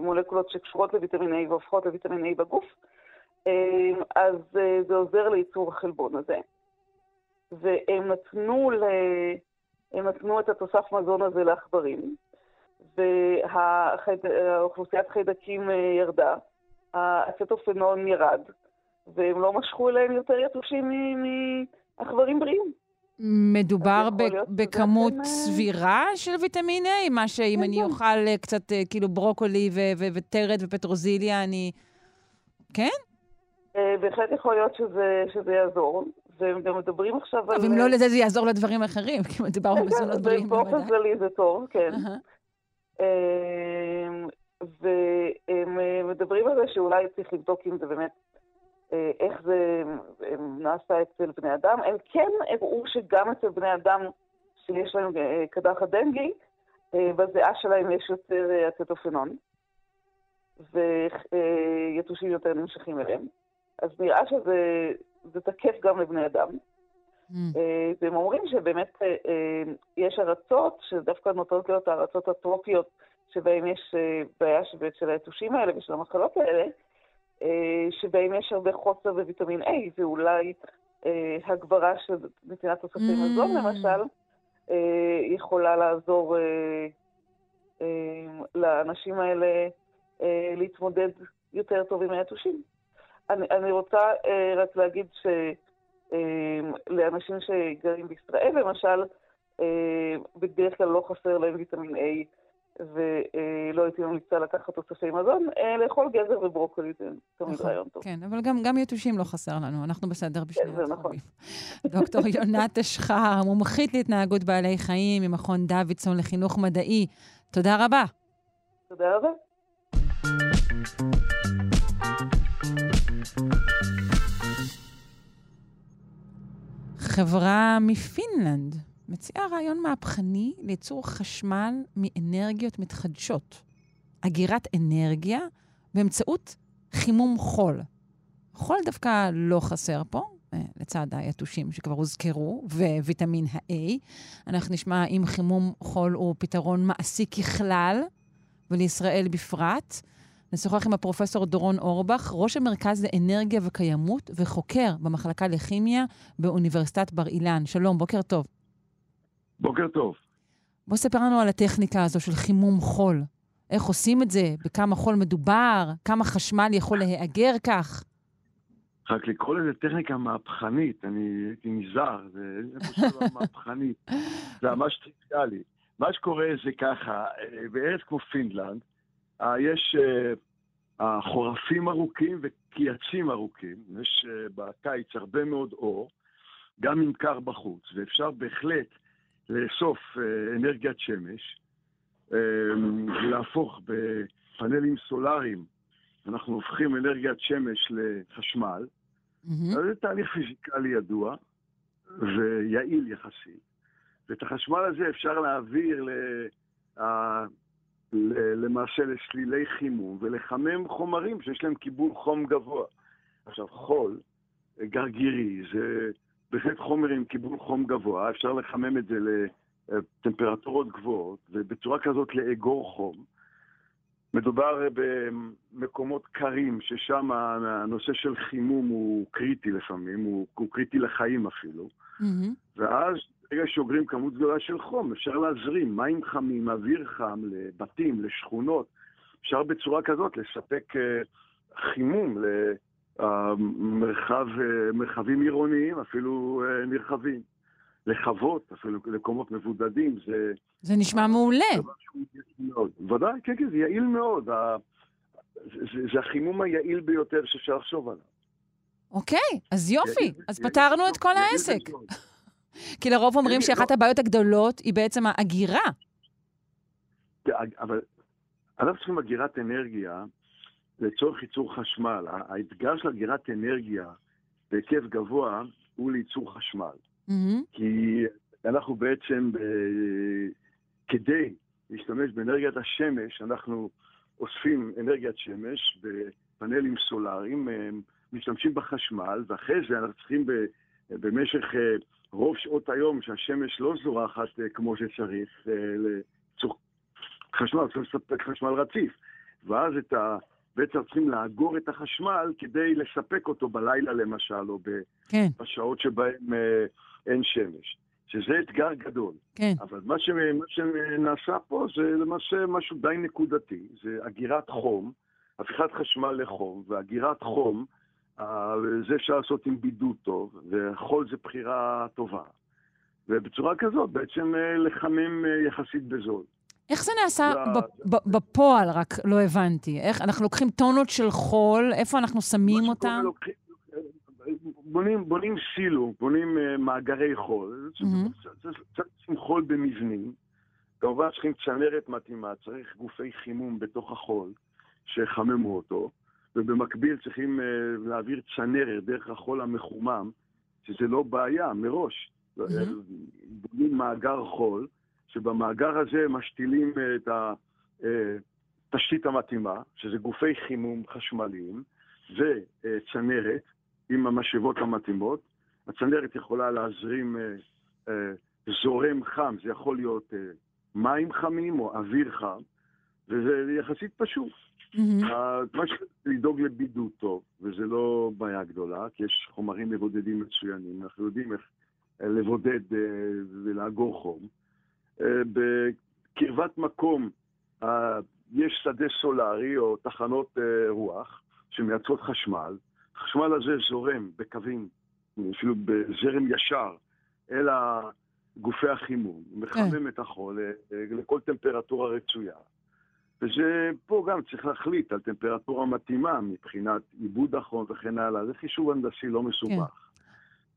מולקולות שקשורות לויטמין A והופכות לויטמין A בגוף, אה, אז זה עוזר לייצור החלבון הזה. והם נתנו, ל... הם נתנו את התוסף מזון הזה לעכברים, והאוכלוסיית חיידקים אה, ירדה, האצטופנון ירד, והם לא משכו אליהם יותר יתושים מעכברים בריאים. מדובר בכמות אה, סבירה של ויטמין A? מה שאם כן, אני כן. אוכל אה, קצת אה, כאילו ברוקולי וטרד ופטרוזיליה, אני... כן? בהחלט יכול להיות שזה, שזה יעזור, והם מדברים עכשיו על... אבל אם לא לזה, זה יעזור לדברים אחרים, כי מדובר כן, במזונות כן, בריאים באופן בוודאי. כללי זה טוב, כן. והם מדברים על זה שאולי צריך לבדוק אם זה באמת, איך זה אה, נעשה אצל בני אדם. הם כן הראו שגם אצל בני אדם שיש להם אה, קדחת דנגי, אה, בזיעה שלהם יש יותר אה, אצטופנון, ויתושים יותר נמשכים אליהם. אז נראה שזה זה תקף גם לבני אדם. Mm. אה, והם אומרים שבאמת אה, אה, יש ארצות שדווקא נוטות להיות הארצות הטרופיות, שבהן יש אה, בעיה של- היתושים האלה ושל המחלות האלה, אה, שבהם יש הרבה חוסר בוויטמין A, ואולי אה, הגברה של נתינת תוספי. מזון למשל, אה, יכולה לעזור אה, אה, לאנשים האלה אה, להתמודד יותר טוב עם היתושים. אני, אני רוצה אה, רק להגיד ש... אה, לאנשים שגרים בישראל, למשל, אה, בדרך כלל לא חסר להם ויטמין A, ולא הייתי ממליצה לקחת תוספי מזון, אה, לאכול גזר וברוקולי זה תמיד נכון, רעיון טוב. כן, אבל גם, גם יתושים לא חסר לנו, אנחנו בסדר בשני כן, זה נכון. התחומים. דוקטור יונת אשחר, מומחית להתנהגות בעלי חיים ממכון דוידסון לחינוך מדעי, תודה רבה. תודה רבה. חברה מפינלנד מציעה רעיון מהפכני לייצור חשמל מאנרגיות מתחדשות. אגירת אנרגיה באמצעות חימום חול. חול דווקא לא חסר פה, אה, לצד היתושים שכבר הוזכרו, וויטמין ה-A. אנחנו נשמע אם חימום חול הוא פתרון מעשי ככלל, ולישראל בפרט. נשוחח עם הפרופסור דורון אורבך, ראש המרכז לאנרגיה וקיימות וחוקר במחלקה לכימיה באוניברסיטת בר אילן. שלום, בוקר טוב. בוקר טוב. בוא ספר לנו על הטכניקה הזו של חימום חול. איך עושים את זה? בכמה חול מדובר? כמה חשמל יכול להיאגר כך? רק לקרוא לזה טכניקה מהפכנית, אני הייתי נזהר, זה פה שאלה מהפכנית, זה ממש טריוויאלי. מה שקורה זה ככה, אה, בארץ כמו פינלנד, אה, יש אה, חורפים ארוכים וקיצים ארוכים, יש בקיץ הרבה מאוד אור, גם אם קר בחוץ, ואפשר בהחלט לאסוף אה, אנרגיית שמש, אה, ולהפוך בפאנלים סולאריים, אנחנו הופכים אנרגיית שמש לחשמל. אז זה תהליך פיזיקלי ידוע ויעיל יחסית. ואת החשמל הזה אפשר להעביר ל- למעשה לסלילי חימום ולחמם חומרים שיש להם קיבול חום גבוה. עכשיו, חול, גרגירי, זה בהחלט חומר עם קיבול חום גבוה, אפשר לחמם את זה לטמפרטורות גבוהות, ובצורה כזאת לאגור חום. מדובר במקומות קרים, ששם הנושא של חימום הוא קריטי לפעמים, הוא, הוא קריטי לחיים אפילו. מהמם. ואז ברגע שאוגרים כמות גדולה של חום, אפשר להזרים מים חמים, אוויר חם לבתים, לשכונות. אפשר בצורה כזאת לספק אה, חימום למרחבים עירוניים, אפילו אה, נרחבים. לחוות, אפילו למקומות מבודדים, זה זה נשמע מעולה. יעיל. ודאי, כן, כן, זה יעיל מאוד. זה, זה, זה החימום היעיל ביותר שאפשר לחשוב עליו. אוקיי, אז יופי. יעיל- אז יעיל פתרנו את מאוד, כל יעיל העסק. כי לרוב אומרים כן, שאחת לא. הבעיות הגדולות היא בעצם האגירה. אבל אנחנו צריכים אגירת אנרגיה לצורך ייצור חשמל. האתגר של אגירת אנרגיה בהיקף גבוה הוא לייצור חשמל. מהמם. כי אנחנו בעצם, ב... כדי להשתמש באנרגיית השמש, אנחנו אוספים אנרגיית שמש בפאנלים סולאריים, אה, משתמשים בחשמל, ואחרי זה אנחנו צריכים ב... במשך אה, רוב שעות היום, שהשמש לא זורחת אה, כמו שצריך, אה, לצורך חשמל, צריכים לספק חשמל רציף. ואז את ה... בעצם צריכים לאגור את החשמל כדי לספק אותו בלילה למשל, או. כן, בשעות שבהן אה, אין שמש. שזה אתגר גדול. כן. אבל מה, ש... מה שנעשה פה זה למעשה משהו די נקודתי. זה אגירת חום, הפיכת חשמל לחום, ואגירת חום, אה, זה אפשר לעשות עם בידוד טוב, וחול זה בחירה טובה. ובצורה כזאת בעצם אה, לחמם אה, יחסית בזול. איך זה נעשה ב- בפועל? רק לא הבנתי. איך אנחנו לוקחים טונות של חול, איפה אנחנו שמים אותם? בונים, בונים סילו, בונים אה, מאגרי חול. צריך לשים חול במבנים. כמובן צריכים צנרת מתאימה, צריך גופי חימום בתוך החול שיחממו אותו, ובמקביל צריכים אה, להעביר צנרת דרך החול המחומם, שזה לא בעיה מראש. בונים מאגר חול, שבמאגר הזה משתילים אה, את התשתית המתאימה, שזה גופי חימום חשמליים, וצנרת עם המשאבות המתאימות. הצנרת יכולה להזרים אה, אה, זורם חם, זה יכול להיות אה, מים חמים או אוויר חם, וזה יחסית פשוט. אה, מה. לדאוג לבידוד טוב, וזה לא בעיה גדולה, כי יש חומרים מבודדים מצוינים, אנחנו יודעים איך אה, לבודד אה, ולאגור חום. אה, בקרבת מקום אה, יש שדה סולארי או תחנות אה, רוח שמייצרות חשמל. החשמל הזה זורם בקווים, אפילו בזרם ישר, אל גופי החימום, מחמם את החול לכל טמפרטורה רצויה. וזה, פה גם צריך להחליט על טמפרטורה מתאימה מבחינת עיבוד החום וכן הלאה. זה חישוב הנדסי לא מסובך.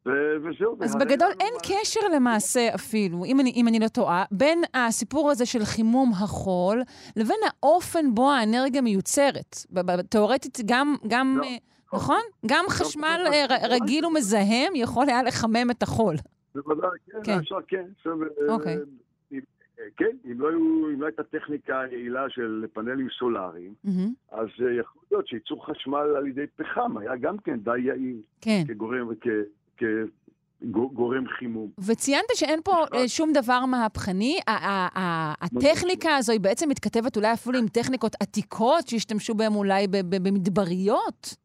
וזהו. אז בגדול אין מה- קשר למעשה אפילו, אם אני, אם אני לא טועה, בין הסיפור הזה של חימום החול לבין האופן בו האנרגיה מיוצרת. תאורטית גם, גם לא. אה, נכון? גם חשמל לא, אה, ר- לא. רגיל ומזהם יכול היה לחמם את החול. בוודאי, כן, כן. אפשר, כן. אה, אוקיי. אה, כן, אם לא, היו, אם לא הייתה טכניקה יעילה של פאנלים סולאריים, מהמם. אז אה, יכול להיות שייצור חשמל על ידי פחם היה גם כן די יעיל כן. כגורם, כ- כגורם חימום. וציינת שאין פה בכלל. אה, שום דבר מהפכני. הטכניקה הזו היא בעצם מתכתבת אולי אפילו עם טכניקות עתיקות שהשתמשו בהן אולי במדבריות.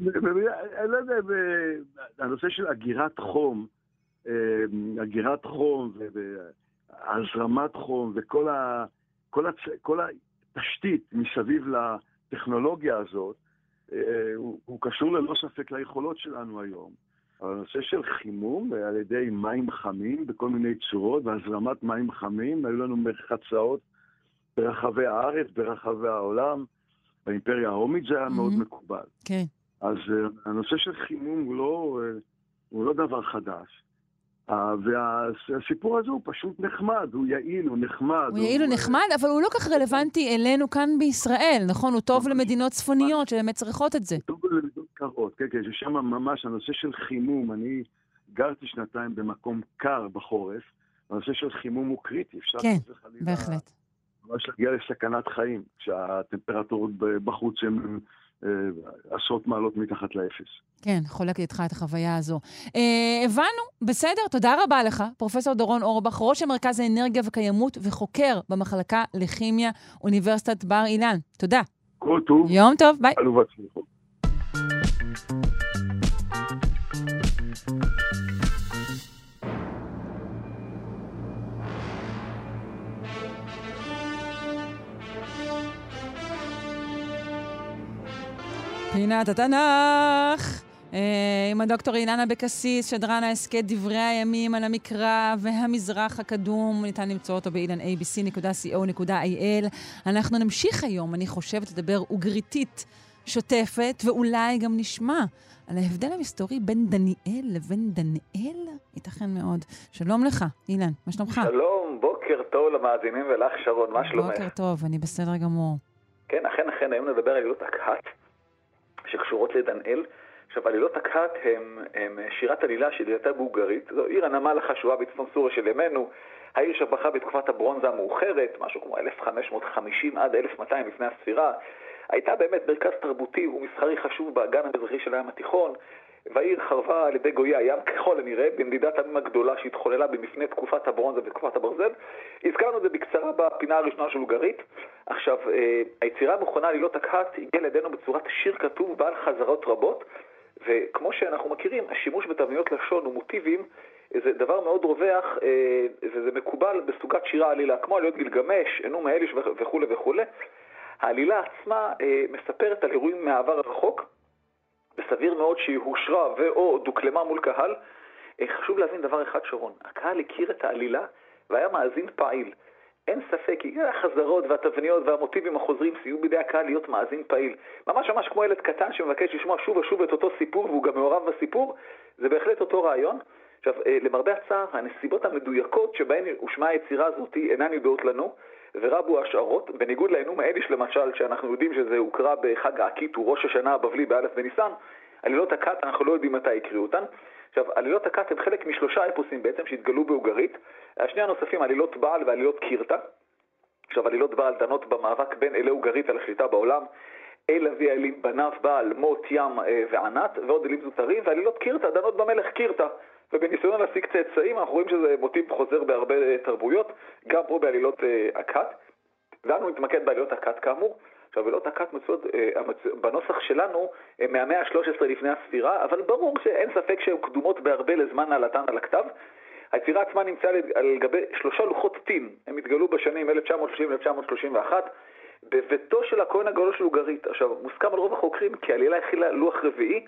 אני לא יודע, ב- הנושא של אגירת חום, אה, אגירת חום והזרמת חום וכל ה, כל הצ, כל התשתית מסביב לטכנולוגיה הזאת, הוא, הוא קשור ללא ספק ליכולות שלנו היום. אבל הנושא של חימום על ידי מים חמים בכל מיני צורות והזרמת מים חמים, היו לנו מרחצאות ברחבי הארץ, ברחבי העולם. באימפריה הרומית זה היה mm-hmm. מאוד מקובל. כן. אז uh, הנושא של חימום הוא לא, uh, הוא לא דבר חדש. Uh, והסיפור הזה הוא פשוט נחמד, הוא יעיל, הוא נחמד. הוא יעיל, הוא נחמד, אבל הוא לא כך רלוונטי אלינו כאן בישראל, נכון? הוא טוב למדינות צפוניות שבאמת צריכות את זה. הוא טוב למדינות קרות, כן, כן, ששם ממש הנושא של חימום, אני גרתי שנתיים במקום קר בחורף, הנושא של חימום הוא קריטי, אפשר... כן, בהחלט. ממש להגיע לסכנת חיים, כשהטמפרטורות בחוץ הן אה, עשרות מעלות מתחת לאפס. כן, חולקת איתך את החוויה הזו. אה, הבנו, בסדר, תודה רבה לך, פרופ' דורון אורבך, ראש המרכז האנרגיה וקיימות וחוקר במחלקה לכימיה, אוניברסיטת בר אילן. תודה. כל טוב. יום טוב, ביי. עלו והצליחו. פינת התנ"ך. אה, עם הדוקטור אילנה אבקסיס, שדרן ההסכת דברי הימים על המקרא והמזרח הקדום. ניתן למצוא אותו באילנabc.co.il. אנחנו נמשיך היום, אני חושבת, לדבר אוגריתית שוטפת, ואולי גם נשמע על ההבדל המסתורי בין דניאל לבין דנאל? ייתכן מאוד. שלום לך, אילן, מה שלומך? שלום, בוקר טוב למאזינים ולך, שרון, מה שלומך? בוקר טוב, אני בסדר גמור. כן, אכן, אכן, היום נדבר על עלילות הכת. שקשורות לדנאל. עכשיו, עלילות הכת הם, הם שירת עלילה שדייתה בהוגרית, זו עיר הנמל החשובה בצפון סוריה של ימינו, העיר שפחה בתקופת הברונזה המאוחרת, משהו כמו 1550 עד 1200 לפני הספירה, הייתה באמת מרכז תרבותי ומסחרי חשוב באגן המזרחי של הים התיכון, והעיר חרבה על ידי גויי הים ככל הנראה בנדידת המים הגדולה שהתחוללה במפני תקופת הברונזה ותקופת הברזל. הזכרנו את זה בקצרה בפינה הראשונה של הוגרית. עכשיו, אה, היצירה המכונה עלילות הכת הגיעה לידינו בצורת שיר כתוב בעל חזרות רבות, וכמו שאנחנו מכירים, השימוש בתבניות לשון ומוטיבים זה דבר מאוד רווח, אה, וזה מקובל בסוגת שירה עלילה, כמו עליות גילגמש, ענו מאליש וכולי וכולי. העלילה עצמה אה, מספרת על אירועים מהעבר הרחוק, וסביר מאוד שהיא הושרה ו/או דוקלמה מול קהל. אה, חשוב להבין דבר אחד, שרון, הקהל הכיר את העלילה והיה מאזין פעיל. אין ספק, כי החזרות והתבניות והמוטיבים החוזרים סייעו בידי הקהל להיות מאזין פעיל. ממש ממש כמו ילד קטן שמבקש לשמוע שוב ושוב את אותו סיפור והוא גם מעורב בסיפור, זה בהחלט אותו רעיון. עכשיו, אה, למרבה הצער, הנסיבות המדויקות שבהן הושמעה היצירה הזאת אינן ידועות לנו, ורבו השערות, בניגוד לאנום האדיש למשל, שאנחנו יודעים שזה הוקרא בחג העקיט, הוא ראש השנה הבבלי באלף בניסן, עלילות הכת, אנחנו לא יודעים מתי הקריאו אותן. עכשיו, עלילות הכת הן חלק משלושה אפוסים בעצם שהתגלו בהוגרית. השני הנוספים, עלילות בעל ועלילות קירתא. עכשיו, עלילות בעל דנות במאבק בין אלי הוגרית על השליטה בעולם. אל אבי האלים בניו בעל, מות, ים אה, וענת, ועוד אלים זוטרים, ועלילות קירתא דנות במלך קירתא. ובניסיון להשיג צאצאים, אנחנו רואים שזה מוטיב חוזר בהרבה אה, תרבויות, גם פה בעלילות אה, הכת. ואנו נתמקד בעלילות הכת כאמור. עכשיו, עלילות הכת מצויות אה, בנוסח שלנו מהמאה ה-13 לפני הספירה, אבל ברור שאין ספק שהן קדומות בהרבה לזמן העלתן על הכתב. היצירה עצמה נמצאה על גבי שלושה לוחות טין, הם התגלו בשנים 1930-1931 בביתו של הכהן הגדול של אוגרית. עכשיו, מוסכם על רוב החוקרים כי העלילה הכילה לוח רביעי,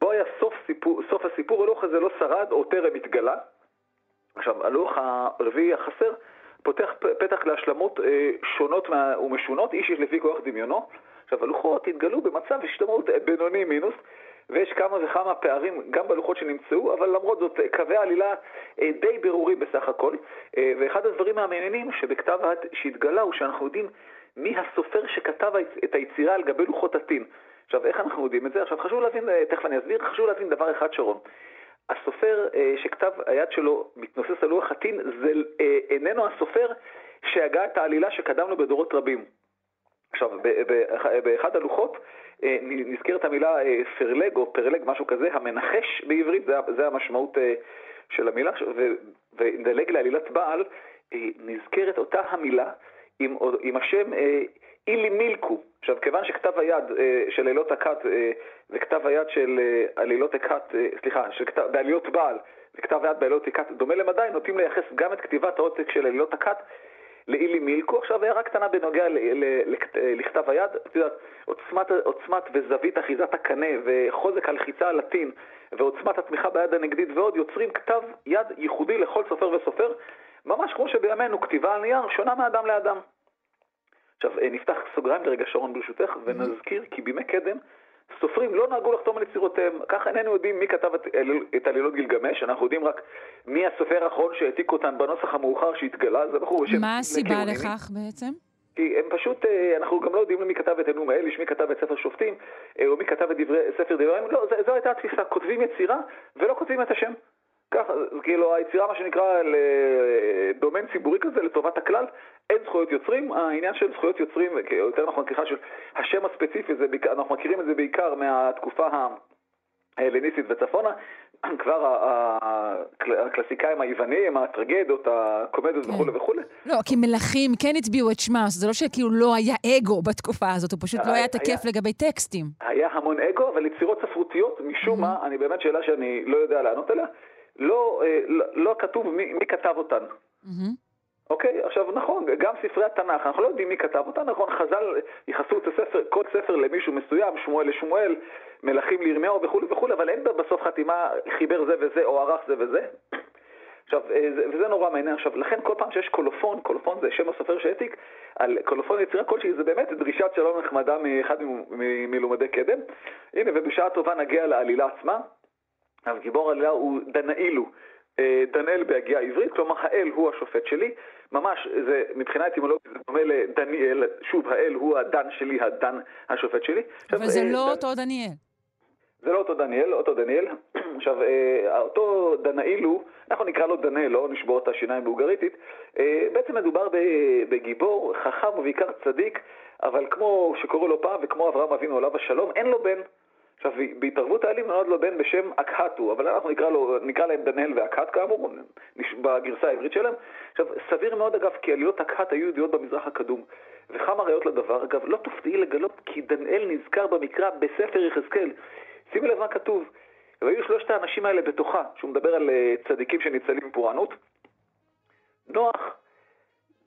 בו היה סוף, סיפור, סוף הסיפור, הלוח הזה לא שרד או טרם התגלה. עכשיו, הלוח הרביעי החסר פותח פתח להשלמות אה, שונות ומשונות, איש יש לפי כוח דמיונו. עכשיו, הלוחות התגלו במצב השתמרות בינוני מינוס, ויש כמה וכמה פערים גם בלוחות שנמצאו, אבל למרות זאת קווי העלילה אה, די ברורים בסך הכל. אה, ואחד הדברים המעניינים שבכתב העת שהתגלה הוא שאנחנו יודעים מי הסופר שכתב את היצירה על גבי לוחות הטין. עכשיו, איך אנחנו יודעים את זה? עכשיו, חשוב להבין, אה, תכף אני אסביר, חשוב להבין דבר אחד, שרון. הסופר אה, שכתב היד שלו מתנוסס על לוח הטין, זה אה, איננו הסופר שהגה את העלילה שקדם לו בדורות רבים. עכשיו, באחד הלוחות נזכרת המילה פרלג או פרלג, משהו כזה, המנחש בעברית, זה, זה המשמעות של המילה, ונדלג לעלילת בעל, נזכרת אותה המילה עם, עם השם אילי מילקו. עכשיו, כיוון שכתב היד אה, של עלילות הכת אה, וכתב היד של אה, עלילות הכת, אה, סליחה, של כתב, בעלילות בעל וכתב היד בעלילות הכת דומה למדי, נוטים לייחס גם את כתיבת העותק של עלילות הכת לאילי מילקו. עכשיו הערה קטנה בנוגע ל- ל- לכת- לכתב היד, את יודעת, עוצמת, עוצמת וזווית אחיזת הקנה וחוזק הלחיצה על הטין ועוצמת התמיכה ביד הנגדית ועוד יוצרים כתב יד ייחודי לכל סופר וסופר, ממש כמו שבימינו כתיבה על נייר שונה מאדם לאדם. עכשיו, אה, נפתח סוגריים לרגע, שרון, ברשותך, ונזכיר כי בימי קדם סופרים לא נהגו לחתום על יצירותיהם. כך איננו יודעים מי כתב את, את עלילות גילגמש, אנחנו יודעים רק מי הסופר האחרון שהעתיק אותן בנוסח המאוחר שהתגלה, זה בחור בשם... מה הסיבה. לכך בעצם? כי הם פשוט, אה, אנחנו גם לא יודעים מי כתב את הנאום האליש, מי כתב את ספר שופטים, אה, או מי כתב את דברי, ספר דברי לא, זו, זו הייתה התפיסה, כותבים יצירה ולא כותבים את השם. ככה, כאילו היצירה, מה שנקרא, לדומיין ציבורי כזה, לטובת הכלל, אין זכויות יוצרים, העניין של זכויות יוצרים, יותר נכון, סליחה, של השם הספציפי, זה, אנחנו מכירים את זה בעיקר מהתקופה ההלניסטית וצפונה, כבר הקלסיקאים היווניים, הטרגדיות, הקומדיות וכולי וכולי, לא, כי מלכים כן הצביעו את שמם, זה לא שכאילו לא היה אגו בתקופה הזאת, הוא פשוט לא היה תקף לגבי טקסטים. היה המון אגו, אבל יצירות ספרותיות, משום מה, אני באמת שאלה שאני לא יודע לענות עליה, לא, אה, לא, לא כתוב מי, מי כתב אותן. אוקיי, עכשיו נכון, גם ספרי התנ"ך, אנחנו לא יודעים מי כתב אותם, נכון, חז"ל ייחסו את הספר, כל ספר למישהו מסוים, שמואל לשמואל, מלכים לירמיהו וכולי וכולי, אבל אין בסוף חתימה חיבר זה וזה או ערך זה וזה. עכשיו, אה, זה- וזה נורא מעניין. עכשיו, לכן כל פעם שיש קולופון, קולופון זה שם הסופר שהעתיק, על קולופון יצירה כלשהי, זה באמת דרישת שלום נחמדה מאחד מלומדי קדם. הנה, ובשעה טובה נגיע לעלילה עצמה. אז גיבור העלילה הוא דנאילו, אה, דנאל בהגיעה עברית, כלומר האל הוא השופט שלי. ממש, זה, מבחינה אטימולוגית זה דומה לדניאל, שוב, האל הוא הדן שלי, הדן השופט שלי. אבל זה אה, לא דן- אותו דניאל. זה לא אותו דניאל, אותו דניאל. עכשיו, אה, אותו דנאילו, אנחנו נקרא לו דנאל, לא נשבור את השיניים באוגריתית. אה, בעצם מדובר בגיבור חכם ובעיקר צדיק, אבל כמו שקורא לו פעם, וכמו אברהם אבינו עליו השלום, אין לו בן. עכשיו, בהתערבות האלים נולד לו בן בשם אקהטו, אבל אנחנו נקרא, לו, נקרא להם דנאל ואקהט כאמור, בגרסה העברית שלהם. עכשיו, סביר מאוד אגב, כי עלילות אקהט היו ידועות במזרח הקדום. וכמה ראיות לדבר, אגב, לא תופתעי לגלות כי דנאל נזכר במקרא בספר יחזקאל. שימי לב מה כתוב. והיו שלושת האנשים האלה בתוכה, שהוא מדבר על אה, צדיקים שניצלים מפורענות. נוח,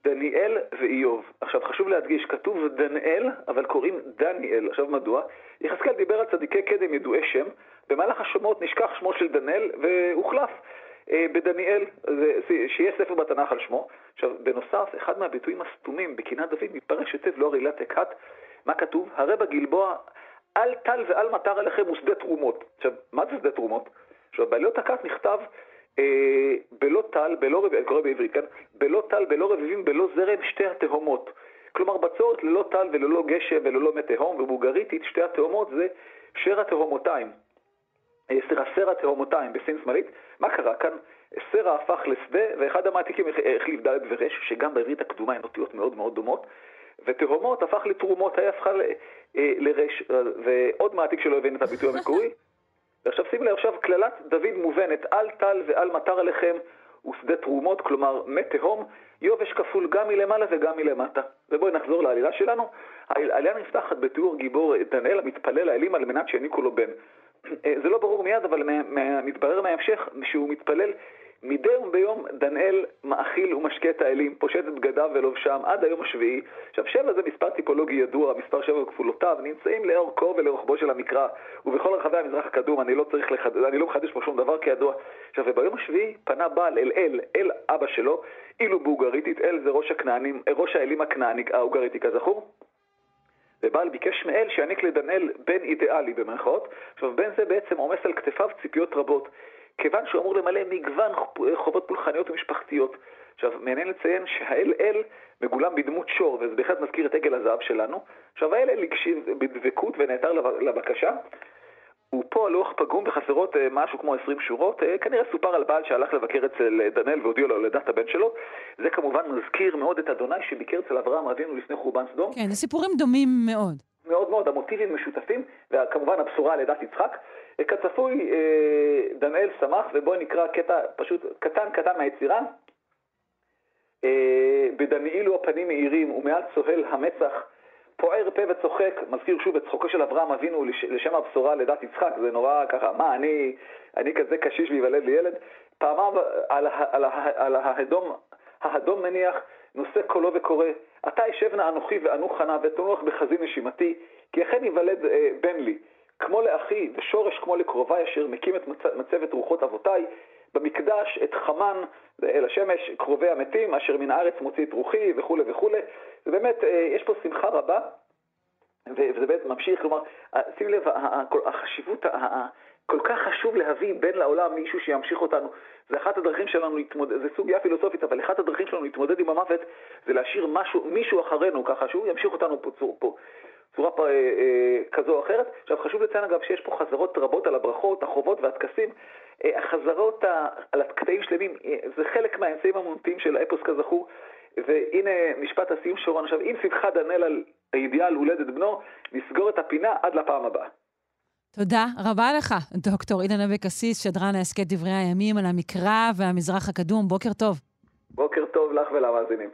דניאל ואיוב. עכשיו חשוב להדגיש, כתוב דנאל, אבל קוראים דניאל. עכשיו מדוע? יחזקאל דיבר על צדיקי קדם ידועי שם, במהלך השמות נשכח שמו של דנאל והוחלף אה, בדניאל, שיהיה ספר בתנ"ך על שמו. עכשיו, בנוסף, אחד מהביטויים הסתומים בקינת דוד מתפרש היטב לא עלילת הכת. מה כתוב? הרי בגלבוע אל טל ואל מטר עליכם ושדה תרומות. עכשיו, מה זה שדה תרומות? עכשיו, בעלילות הכת נכתב בלא טל, בלא רביבים, אני קורא בעברית, כן? בלא טל, בלא רביבים, בלא זרם, שתי התהומות. כלומר, בצורת ללא טל וללא גשם וללא מי תהום, ובולגריתית שתי התהומות זה שר התהומותיים. אה, סליחה, סר התהומותיים בסין שמאלית. מה קרה כאן? סרע הפך לשדה, ואחד המעתיקים הח- החליף ד' ורש, שגם בעברית הקדומה הן אותיות מאוד מאוד דומות, ותהומות הפך לתרומות, היה הפכה אה, לרש, אה, ועוד מעתיק שלא הבין את הביטוי המקורי. ועכשיו שים לב, עכשיו קללת דוד מובנת, אל טל ואל מטר עליכם ושדה תרומות, כלומר מי תהום, יובש כפול גם מלמעלה וגם מלמטה. ובואי נחזור לעלילה שלנו. העלילה נפתחת בתיאור גיבור דניאל המתפלל לאלים על מנת שיעניקו לו בן. אה, זה לא ברור מיד, אבל מתברר מההמשך שהוא מתפלל מדי יום ביום דניאל מאכיל ומשקה את האלים, פושט את בגדיו ולובשם עד היום השביעי. עכשיו שבע זה מספר טיפולוגי ידוע, מספר שבע וכפולותיו, נמצאים לאורכו ולרוחבו של המקרא, ובכל רחבי המזרח הקדום, אני לא צריך לחד... אני לא מחדש פה שום דבר כידוע. עכשיו, וביום השביעי פנה בעל אל אל, אל אבא שלו, אילו באוגריתית, אל זה ראש הכנענים, ראש האלים הכנעני, האוגריתי כזכור. ובעל ביקש מאל שיעניק לדניאל בן אידיאלי במרכאות. עכשיו, בן זה בעצם עומס על כתפיו ציפיות רבות, כיוון שהוא אמור למלא מגוון חובות פולחניות ומשפחתיות. עכשיו, מעניין לציין שהאל אל מגולם בדמות שור, וזה בהחלט מזכיר את עגל הזהב שלנו. עכשיו, האל אל הקשיב בדבקות ונעתר לב- לבקשה. ופה הלוח פגום וחסרות אה, משהו כמו 20 שורות, אה, כנראה סופר על בעל שהלך לבקר אצל אה, דניאל והודיע לו על לידת הבן שלו. זה כמובן מזכיר מאוד את אדוני שביקר אצל אברהם אבינו לפני חורבן סדום. כן, סיפורים דומים מאוד. מאוד מאוד, המוטיבים משותפים, וכמובן הבשורה על לידת יצחק. כצפוי, אה, דניאל שמח, ובואי נקרא קטע פשוט קטן קטן מהיצירה. אה, בדניאלו הפנים מאירים, ומעל צוהל המצח, פוער פה וצוחק, מזכיר שוב את צחוקו של אברהם אבינו לש, לשם הבשורה על לידת יצחק, זה נורא ככה, מה, אני, אני כזה קשיש וייוולד לי ילד? פעמיו על, על, ה- על ההדום, ההדום מניח, נושא קולו וקורא, אתה ישב נא אנוכי ואנוך נא ותנוח בחזי נשימתי, כי אכן ייוולד אה, בן לי, כמו לאחי ושורש כמו לקרובי אשר מקים את מצ... מצבת רוחות אבותיי, במקדש את חמן אל השמש, קרובי המתים, אשר מן הארץ מוציא את רוחי וכולי וכולי. ובאמת, אה, יש פה שמחה רבה, וזה באמת ממשיך, כלומר, שים לב, החשיבות, כל כך חשוב להביא בן לעולם מישהו שימשיך אותנו. זה אחת הדרכים שלנו להתמודד, זה סוגיה פילוסופית, אבל אחת הדרכים שלנו להתמודד עם המוות זה להשאיר משהו, מישהו אחרינו, ככה שהוא ימשיך אותנו פה, פה צורה פה, אה, אה, כזו או אחרת. עכשיו חשוב לציין אגב שיש פה חזרות רבות על הברכות, החובות והטקסים. אה, החזרות ה, על הקטעים שלמים, אה, זה חלק מהאמצעים המונטיים של האפוס כזכור. והנה משפט הסיום שרון. עכשיו, אם שמחה דנאל על הידיעה על הולדת בנו, נסגור את הפינה עד לפעם הבאה. תודה רבה לך, דוקטור אילן אבקסיס, שדרן ההסכת דברי הימים על המקרא והמזרח הקדום. בוקר טוב. בוקר טוב לך ולמאזינים.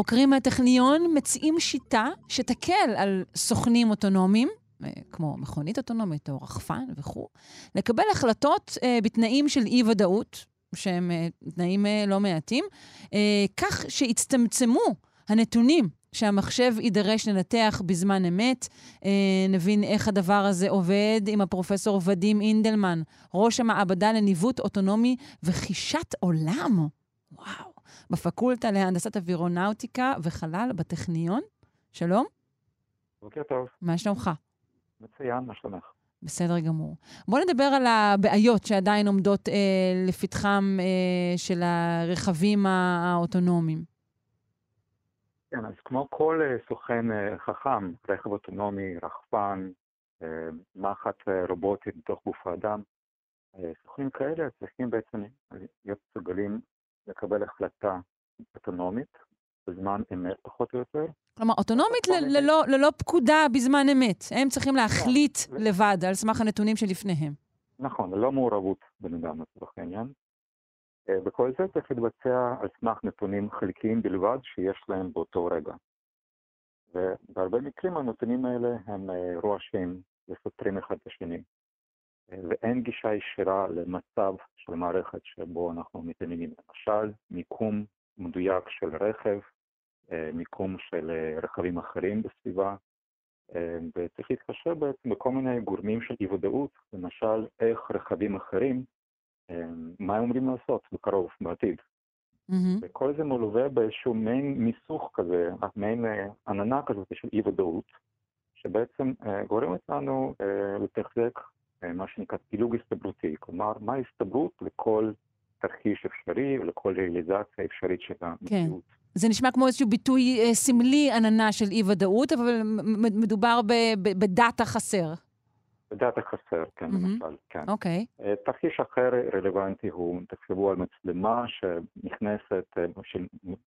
חוקרים מהטכניון מציעים שיטה שתקל על סוכנים אוטונומיים, אה, כמו מכונית אוטונומית או רחפן וכו', לקבל החלטות אה, בתנאים של אי-ודאות, שהם אה, תנאים לא מעטים, כך שיצטמצמו הנתונים שהמחשב יידרש לנתח בזמן אמת. אה, נבין איך הדבר הזה עובד עם הפרופסור ודים אינדלמן, ראש המעבדה לניווט אוטונומי וחישת עולם. וואו. בפקולטה להנדסת אווירונאוטיקה וחלל בטכניון. שלום. בוקר טוב. מה שלומך? מצוין, מה שלומך? בסדר גמור. בואו נדבר על הבעיות שעדיין עומדות אה, לפתחם אה, של הרכבים האוטונומיים. כן, אז כמו כל אה, סוכן אה, חכם, רכב אוטונומי, רחפן, אה, מחט רובוטית בתוך גוף האדם, סוכנים כאלה צריכים בעצם להיות מסוגלים לקבל החלטה אוטונומית בזמן אמת פחות או יותר. כלומר, אוטונומית ללא, ללא פקודה בזמן אמת. הם צריכים להחליט נכון. לבד על סמך הנתונים שלפניהם. נכון, ללא מעורבות בן אדם לצורך העניין. אה, וכל זה צריך להתבצע על סמך נתונים חלקיים בלבד שיש להם באותו רגע. ובהרבה מקרים הנתונים האלה הם אה, רועשים וסותרים אחד את השני. אה, ואין גישה ישירה למצב של מערכת שבו אנחנו מתעניינים. למשל, מיקום מדויק של רכב, מיקום של רכבים אחרים בסביבה, וצריך להתחשב בעצם בכל מיני גורמים של אי-ודאות, למשל איך רכבים אחרים מה הם אומרים לעשות בקרוב, בעתיד. Mm-hmm. וכל זה מלווה באיזשהו מעין מיסוך כזה, מעין אה, עננה כזאת של אי-ודאות, שבעצם אה, גורמת לנו אה, לתחזק מה שנקרא פילוג הסתברותי, כלומר, מה ההסתברות לכל תרחיש אפשרי ולכל ריאליזציה אפשרית של המציאות. כן. זה נשמע כמו איזשהו ביטוי סמלי עננה של אי-ודאות, אבל מדובר בדאטה חסר. בדאטה חסר, כן, mm-hmm. למשל, כן. אוקיי. Okay. אה, תרחיש אחר רלוונטי הוא, תחשבו על מצלמה שנכנסת, אה,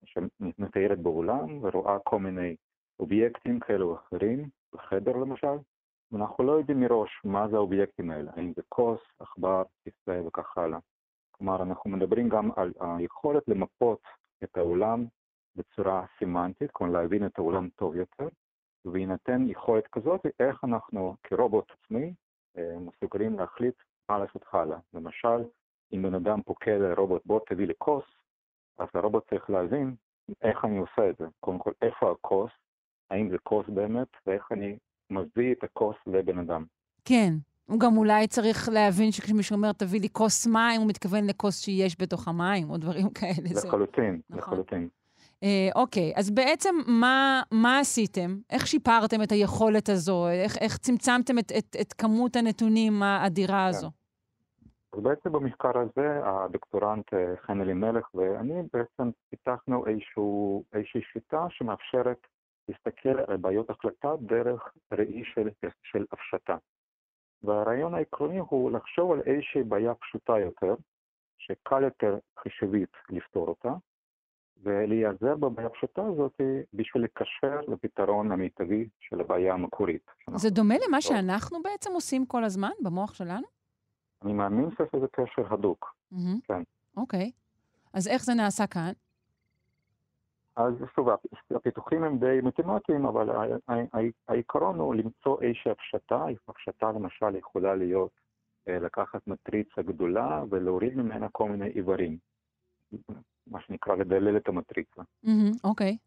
שמתארת בעולם ורואה כל מיני אובייקטים כאלו או אחרים, בחדר למשל, ואנחנו לא יודעים מראש מה זה האובייקטים האלה, האם זה כוס, עכבר, כיסא וכך הלאה. כלומר, אנחנו מדברים גם על היכולת למפות את העולם בצורה סימנטית, כלומר להבין את העולם טוב יותר, ובהינתן יכולת כזאת, איך אנחנו כרובוט עצמי אה, מסוגלים להחליט מה לעשות הלאה. למשל, אם בן אדם פוקד לרובוט, בוא תביא לי כוס, אז הרובוט צריך להבין איך אני עושה את זה. קודם כל, איפה הכוס, האם זה כוס באמת, ואיך אני מביא את הכוס לבן אדם. כן. הוא גם אולי צריך להבין שכשמישהו אומר, תביא לי כוס מים, הוא מתכוון לכוס שיש בתוך המים, או דברים כאלה. לחלוטין, נכון. לחלוטין. אה, אוקיי, אז בעצם מה, מה עשיתם? איך שיפרתם את היכולת הזו? איך, איך צמצמתם את, את, את כמות הנתונים האדירה כן. הזו? אז בעצם במחקר הזה, הדוקטורנט אה, חן אלימלך ואני בעצם פיתחנו איזשהו, איזושהי שיטה שמאפשרת להסתכל על בעיות החלטה דרך ראי של, של הפשטה. והרעיון העקרוני הוא לחשוב על איזושהי בעיה פשוטה יותר, שקל יותר חישובית לפתור אותה, ולהיעזר בבעיה הפשוטה הזאת בשביל לקשר לפתרון המיטבי של הבעיה המקורית. זה דומה למה שאנחנו בעצם עושים כל הזמן במוח שלנו? אני מאמין שיש לזה קשר הדוק, mm-hmm. כן. אוקיי. אז איך זה נעשה כאן? אז שוב, הפיתוחים הם די מתמטיים, אבל העיקרון הוא למצוא איזושהי הפשטה. הפשטה למשל יכולה להיות לקחת מטריצה גדולה ולהוריד ממנה כל מיני איברים. מה שנקרא לדלל את המטריצה. אוקיי.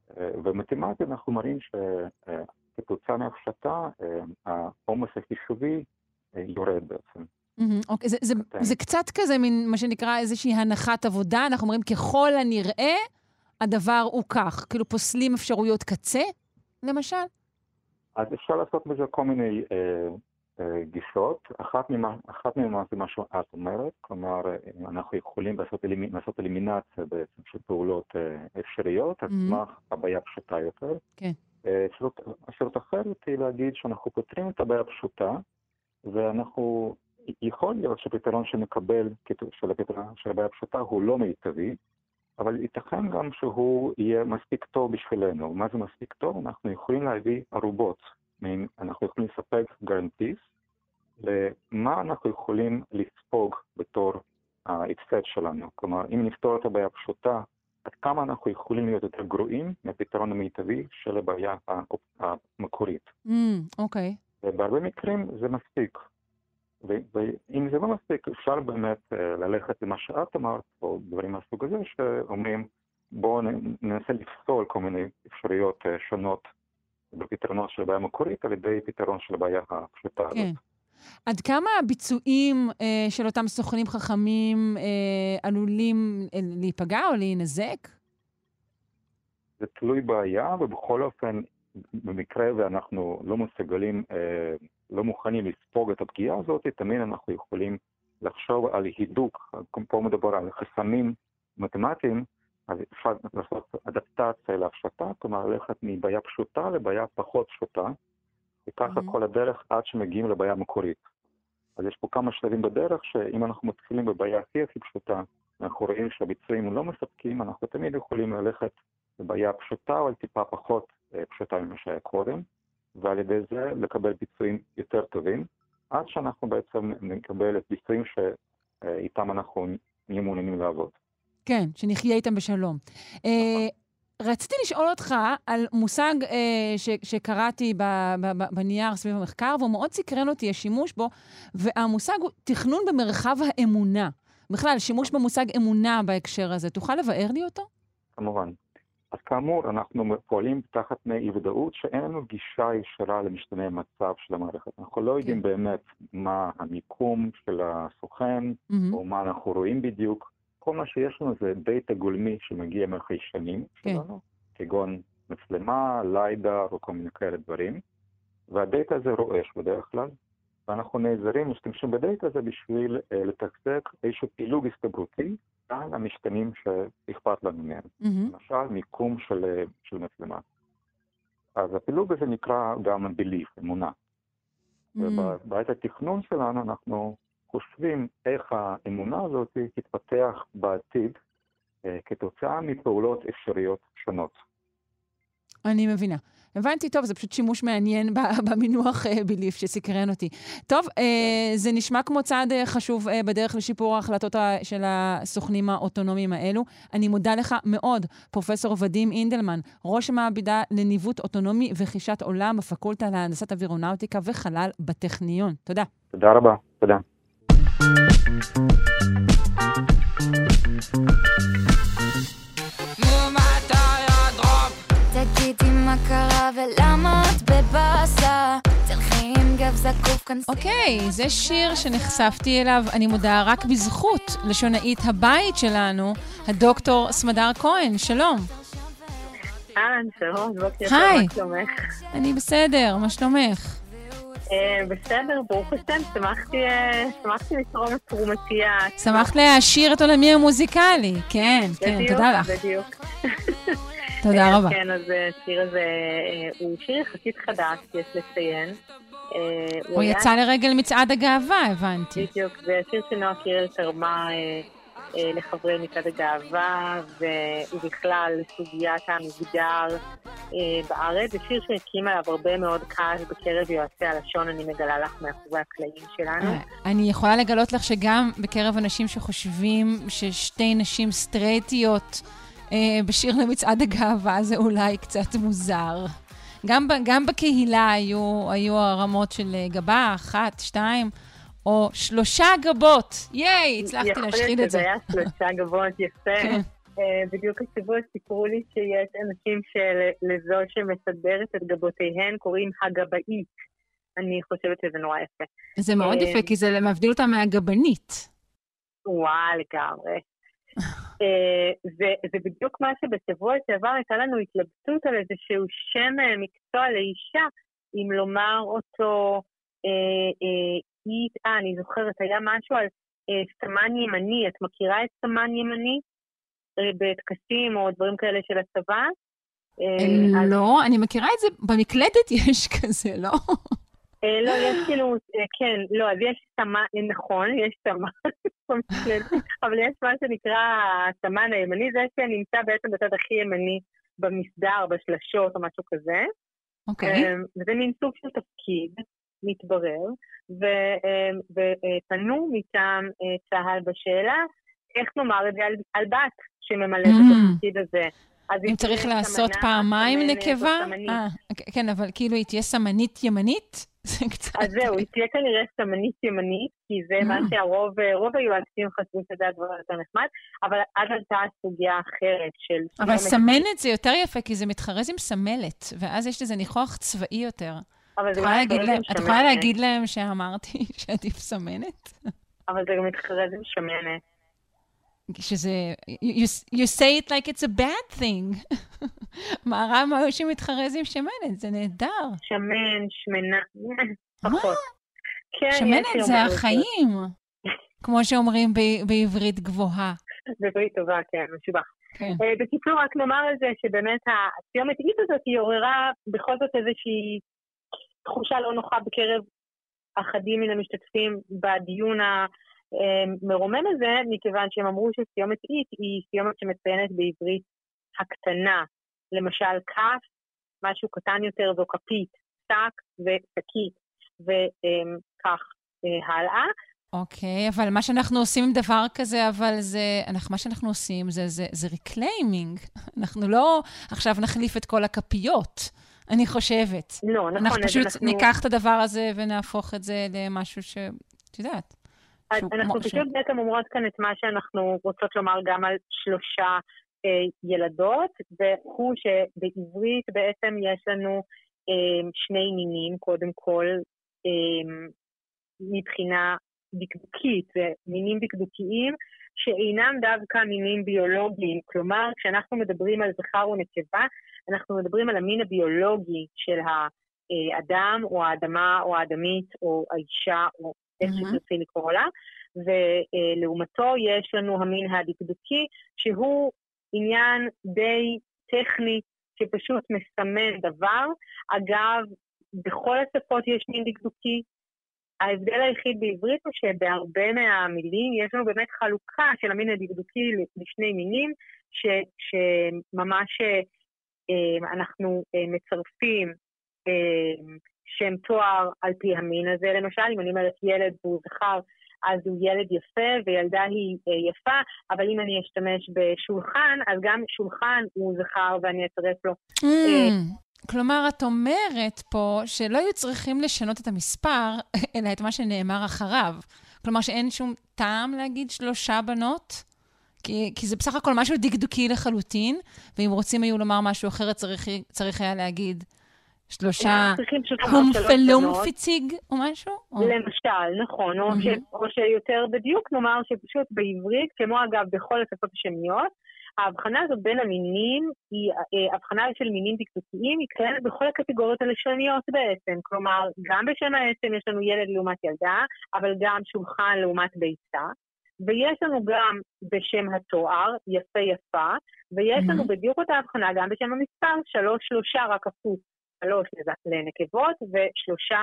במתמטית אנחנו מראים שכתוצאה מהפשטה, העומס החישובי יורד בעצם. אוקיי, זה, זה, זה קצת כזה מין, מה שנקרא, איזושהי הנחת עבודה. אנחנו אומרים, ככל הנראה, הדבר הוא כך. כאילו, פוסלים אפשרויות קצה, למשל? אז אפשר לעשות בזה כל מיני אה, אה, גישות. אחת מהן זה מה שאת אומרת, כלומר, אנחנו יכולים לעשות, אלימ... לעשות אלימינציה בעצם של פעולות אה, אפשריות, על סמך הבעיה פשוטה יותר. כן. אפשרות אחרת היא להגיד שאנחנו פותרים את הבעיה הפשוטה, ואנחנו, יכול להיות שהפתרון שנקבל של הפתרון של הבעיה הפשוטה הוא לא מיטבי, אבל ייתכן גם שהוא יהיה מספיק טוב בשבילנו. מה זה מספיק טוב? אנחנו יכולים להביא ערובות. אנחנו יכולים לספק גרנטיס למה אנחנו יכולים לספוג בתור ההפסד שלנו. כלומר, אם נפתור את הבעיה הפשוטה, עד כמה אנחנו יכולים להיות יותר גרועים מהפתרון המיטבי של הבעיה המקורית. אוקיי. Mm, okay. ובהרבה מקרים זה מספיק. ואם זה לא מספיק, אפשר באמת ללכת למה שאת אמרת, או דברים מהסוג הזה, שאומרים, בואו ננסה לפסול כל מיני אפשרויות שונות בפתרונות של הבעיה המקורית על ידי פתרון של הבעיה הפשוטה כן. הזאת. עד כמה הביצועים אה, של אותם סוכנים חכמים אה, עלולים אה, להיפגע או להינזק? זה תלוי בעיה, ובכל אופן, במקרה ואנחנו לא מסוגלים, אה, לא מוכנים לספוג את הפגיעה הזאת, תמיד אנחנו יכולים לחשוב על הידוק, פה מדובר על חסמים מתמטיים, אז אפשר לעשות אדפטציה להפשטה, כלומר ללכת מבעיה פשוטה לבעיה פחות פשוטה, וככה mm-hmm. כל הדרך עד שמגיעים לבעיה המקורית. אז יש פה כמה שלבים בדרך, שאם אנחנו מתחילים בבעיה הכי הכי פשוטה, אנחנו רואים שהביצועים לא מספקים, אנחנו תמיד יכולים ללכת לבעיה פשוטה, אבל טיפה פחות פשוטה ממה שהיה קודם, ועל ידי זה לקבל ביצועים יותר טובים, עד שאנחנו בעצם נקבל את ביצועים שאיתם אנחנו נהיה מעוניינים לעבוד. כן, שנחיה איתם בשלום. רציתי לשאול אותך על מושג אה, ש, שקראתי ב, ב, ב, בנייר סביב המחקר, והוא מאוד סקרן אותי, השימוש בו, והמושג הוא תכנון במרחב האמונה. בכלל, שימוש במושג אמונה בהקשר הזה. תוכל לבאר לי אותו? כמובן. אז כאמור, אנחנו פועלים תחת אי ודאות שאין לנו גישה ישרה למשתנה המצב של המערכת. אנחנו לא יודעים באמת מה המיקום של הסוכן, mm-hmm. או מה אנחנו רואים בדיוק. כל מה שיש לנו זה דאטה גולמי שמגיע מהחיישנים שלנו, כגון מצלמה, ליידר או כל מיני כאלה דברים, והדאטה הזה רועש בדרך כלל, ואנחנו נעזרים, משתמשים בדאטה הזה בשביל uh, לתחזק איזשהו פילוג הסתברותי על המשתנים שאכפת לנו מהם. Mm-hmm. למשל, מיקום של, של מצלמה. אז הפילוג הזה נקרא גם belief, אמונה. Mm-hmm. ובעת התכנון שלנו אנחנו חושבים איך האמונה הזאת תתפתח בעתיד אה, כתוצאה מפעולות אפשריות שונות. אני מבינה. הבנתי, טוב, זה פשוט שימוש מעניין במינוח אה, ביליף שסקרן אותי. טוב, אה, זה נשמע כמו צעד אה, חשוב אה, בדרך לשיפור ההחלטות של הסוכנים האוטונומיים האלו. אני מודה לך מאוד, פרופ' ודים אינדלמן, ראש המעבדה לניווט אוטונומי וחישת עולם בפקולטה להנדסת אווירונאוטיקה וחלל בטכניון. תודה. תודה רבה, תודה. אוקיי, זה שיר שנחשפתי אליו, אני מודה, רק בזכות לשונאית הבית שלנו, הדוקטור סמדר כהן. שלום. אהלן, שלום, בוקר טוב, מה שלומך? אני בסדר, מה שלומך? בסדר, ברוך השם, שמחתי לתרום את תרומתי. שמחת להעשיר את עולמי המוזיקלי, כן, כן, תודה לך. בדיוק, בדיוק. תודה רבה. כן, אז השיר הזה הוא שיר יחסית חדש, יש לציין. הוא יצא לרגל מצעד הגאווה, הבנתי. בדיוק, זה שיר שנועה קירל תרמה לחברי מצעד הגאווה, ובכלל לסוגיית המגדר בארץ. זה שיר שהקים עליו הרבה מאוד כעס בקרב יועצי הלשון, אני מגלה לך מאחורי הקלעים שלנו. אני יכולה לגלות לך שגם בקרב אנשים שחושבים ששתי נשים סטרייטיות אה, בשיר למצעד הגאווה זה אולי קצת מוזר. גם, גם בקהילה היו, היו הרמות של אה, גבה, אחת, שתיים, או שלושה גבות. ייי, הצלחתי להשחיל את זה. יכול להיות שזה היה שלושה גבות, יפה. כן. Uh, בדיוק השבוע סיפרו לי שיש אנשים שלזו שמסדרת את גבותיהן קוראים הגבאית. אני חושבת שזה נורא יפה. זה מאוד uh, יפה, כי זה מבדיל אותה מהגבנית. וואו, לגמרי. זה, זה בדיוק מה שבשבוע שעבר הייתה לנו התלבטות על איזשהו שם מקצוע לאישה, אם לומר אותו אה, אה, אה, אני זוכרת, היה משהו על אה, סמן ימני, את מכירה את סמן ימני? אה, בטקסים או דברים כאלה של הצבא? אה, לא, אני מכירה את זה, במקלדת יש כזה, לא? אה, לא, יש כאילו, אה, כן, לא, אז יש סמן, נכון, יש סמן, אבל יש מה שנקרא הסמן הימני, זה שנמצא בעצם בצד הכי ימני במסדר, בשלשות או משהו כזה. אוקיי. אה, וזה מין סוג של תפקיד, מתברר, ופנו מטעם צה"ל בשאלה, איך נאמר את זה על בת שממלאת את mm. התפקיד הזה. אם צריך לעשות פעמיים נקבה? אה, כן, אבל כאילו היא תהיה סמנית ימנית? זה קצת... אז זהו, היא תהיה כנראה סמנית ימנית, כי זה מה אה. שהרוב, רוב היועצים חשבו שזה הדבר יותר נחמד, אבל אז עלתה סוגיה אחרת של... אבל סמנת זה יותר יפה, כי זה מתחרז עם סמלת, ואז יש לזה ניחוח צבאי יותר. אבל זה גם מתחרז עם שמנת. את יכולה להגיד להם שאמרתי שעדיף סמנת? אבל זה גם מתחרז עם שמנת. שזה, you, you say it like it's a bad thing. מה רע מה שמתחרז עם שמנת? זה נהדר. שמן, שמנה, פחות. כן, שמנת זה החיים, כמו שאומרים בעברית גבוהה. בעברית טובה, כן, משובח. כן. Uh, בקיצור, רק נאמר על זה שבאמת הסיומת אית הזאת היא עוררה בכל זאת איזושהי תחושה לא נוחה בקרב אחדים מן המשתתפים בדיון מרומם הזה, מכיוון שהם אמרו שסיומת אית היא סיומת שמציינת בעברית הקטנה. למשל, כף, משהו קטן יותר זו כפית, שק ושקית, וכך אה, הלאה. אוקיי, okay, אבל מה שאנחנו עושים עם דבר כזה, אבל זה, אנחנו, מה שאנחנו עושים זה, זה, זה reclaiming. אנחנו לא עכשיו נחליף את כל הכפיות, אני חושבת. לא, נכון. אנחנו פשוט אנחנו... ניקח את הדבר הזה ונהפוך את זה למשהו ש... את יודעת. אנחנו פשוט בעצם אומרות כאן את מה שאנחנו רוצות לומר גם על שלושה אה, ילדות, והוא שבעברית בעצם יש לנו אה, שני מינים, קודם כל, אה, מבחינה דקדוקית, מינים דקדוקיים שאינם דווקא מינים ביולוגיים. כלומר, כשאנחנו מדברים על זכר ונקבה, אנחנו מדברים על המין הביולוגי של האדם או האדמה או האדמית או האישה או איך mm-hmm. שתרצי לקרוא לה, ולעומתו יש לנו המין הדקדוקי, שהוא עניין די טכני שפשוט מסמן דבר. אגב, בכל השפות יש מין דקדוקי. ההבדל היחיד בעברית הוא שבהרבה מהמילים יש לנו באמת חלוקה של המין הדקדוקי לשני מינים, ש, שממש אה, אנחנו אה, מצרפים אה, שם תואר על פי המין הזה. למשל, אם אני אומרת ילד והוא זכר, אז הוא ילד יפה וילדה היא יפה, אבל אם אני אשתמש בשולחן, אז גם שולחן הוא זכר ואני אצרף לו. Mm, כלומר, את אומרת פה שלא היו צריכים לשנות את המספר, אלא את מה שנאמר אחריו. כלומר, שאין שום טעם להגיד שלושה בנות? כי, כי זה בסך הכל משהו דקדוקי לחלוטין, ואם רוצים היו לומר משהו אחר, צריך, צריך היה להגיד שלושה הומפלומפיציג או משהו? למשל, נכון. או, ש, או שיותר בדיוק נאמר שפשוט בעברית, כמו אגב בכל השפות השמיות, ההבחנה הזאת בין המינים היא אה, הבחנה של מינים דקדוקיים, היא קיימת בכל הקטגוריות הלשוניות בעצם. כלומר, גם בשם העצם יש לנו ילד לעומת ילדה, אבל גם שולחן לעומת ביצה. ויש לנו גם בשם התואר, יפה יפה, ויש לנו בדיוק אותה הבחנה גם בשם המספר, שלוש שלושה רק הפוך שלוש לנקבות ושלושה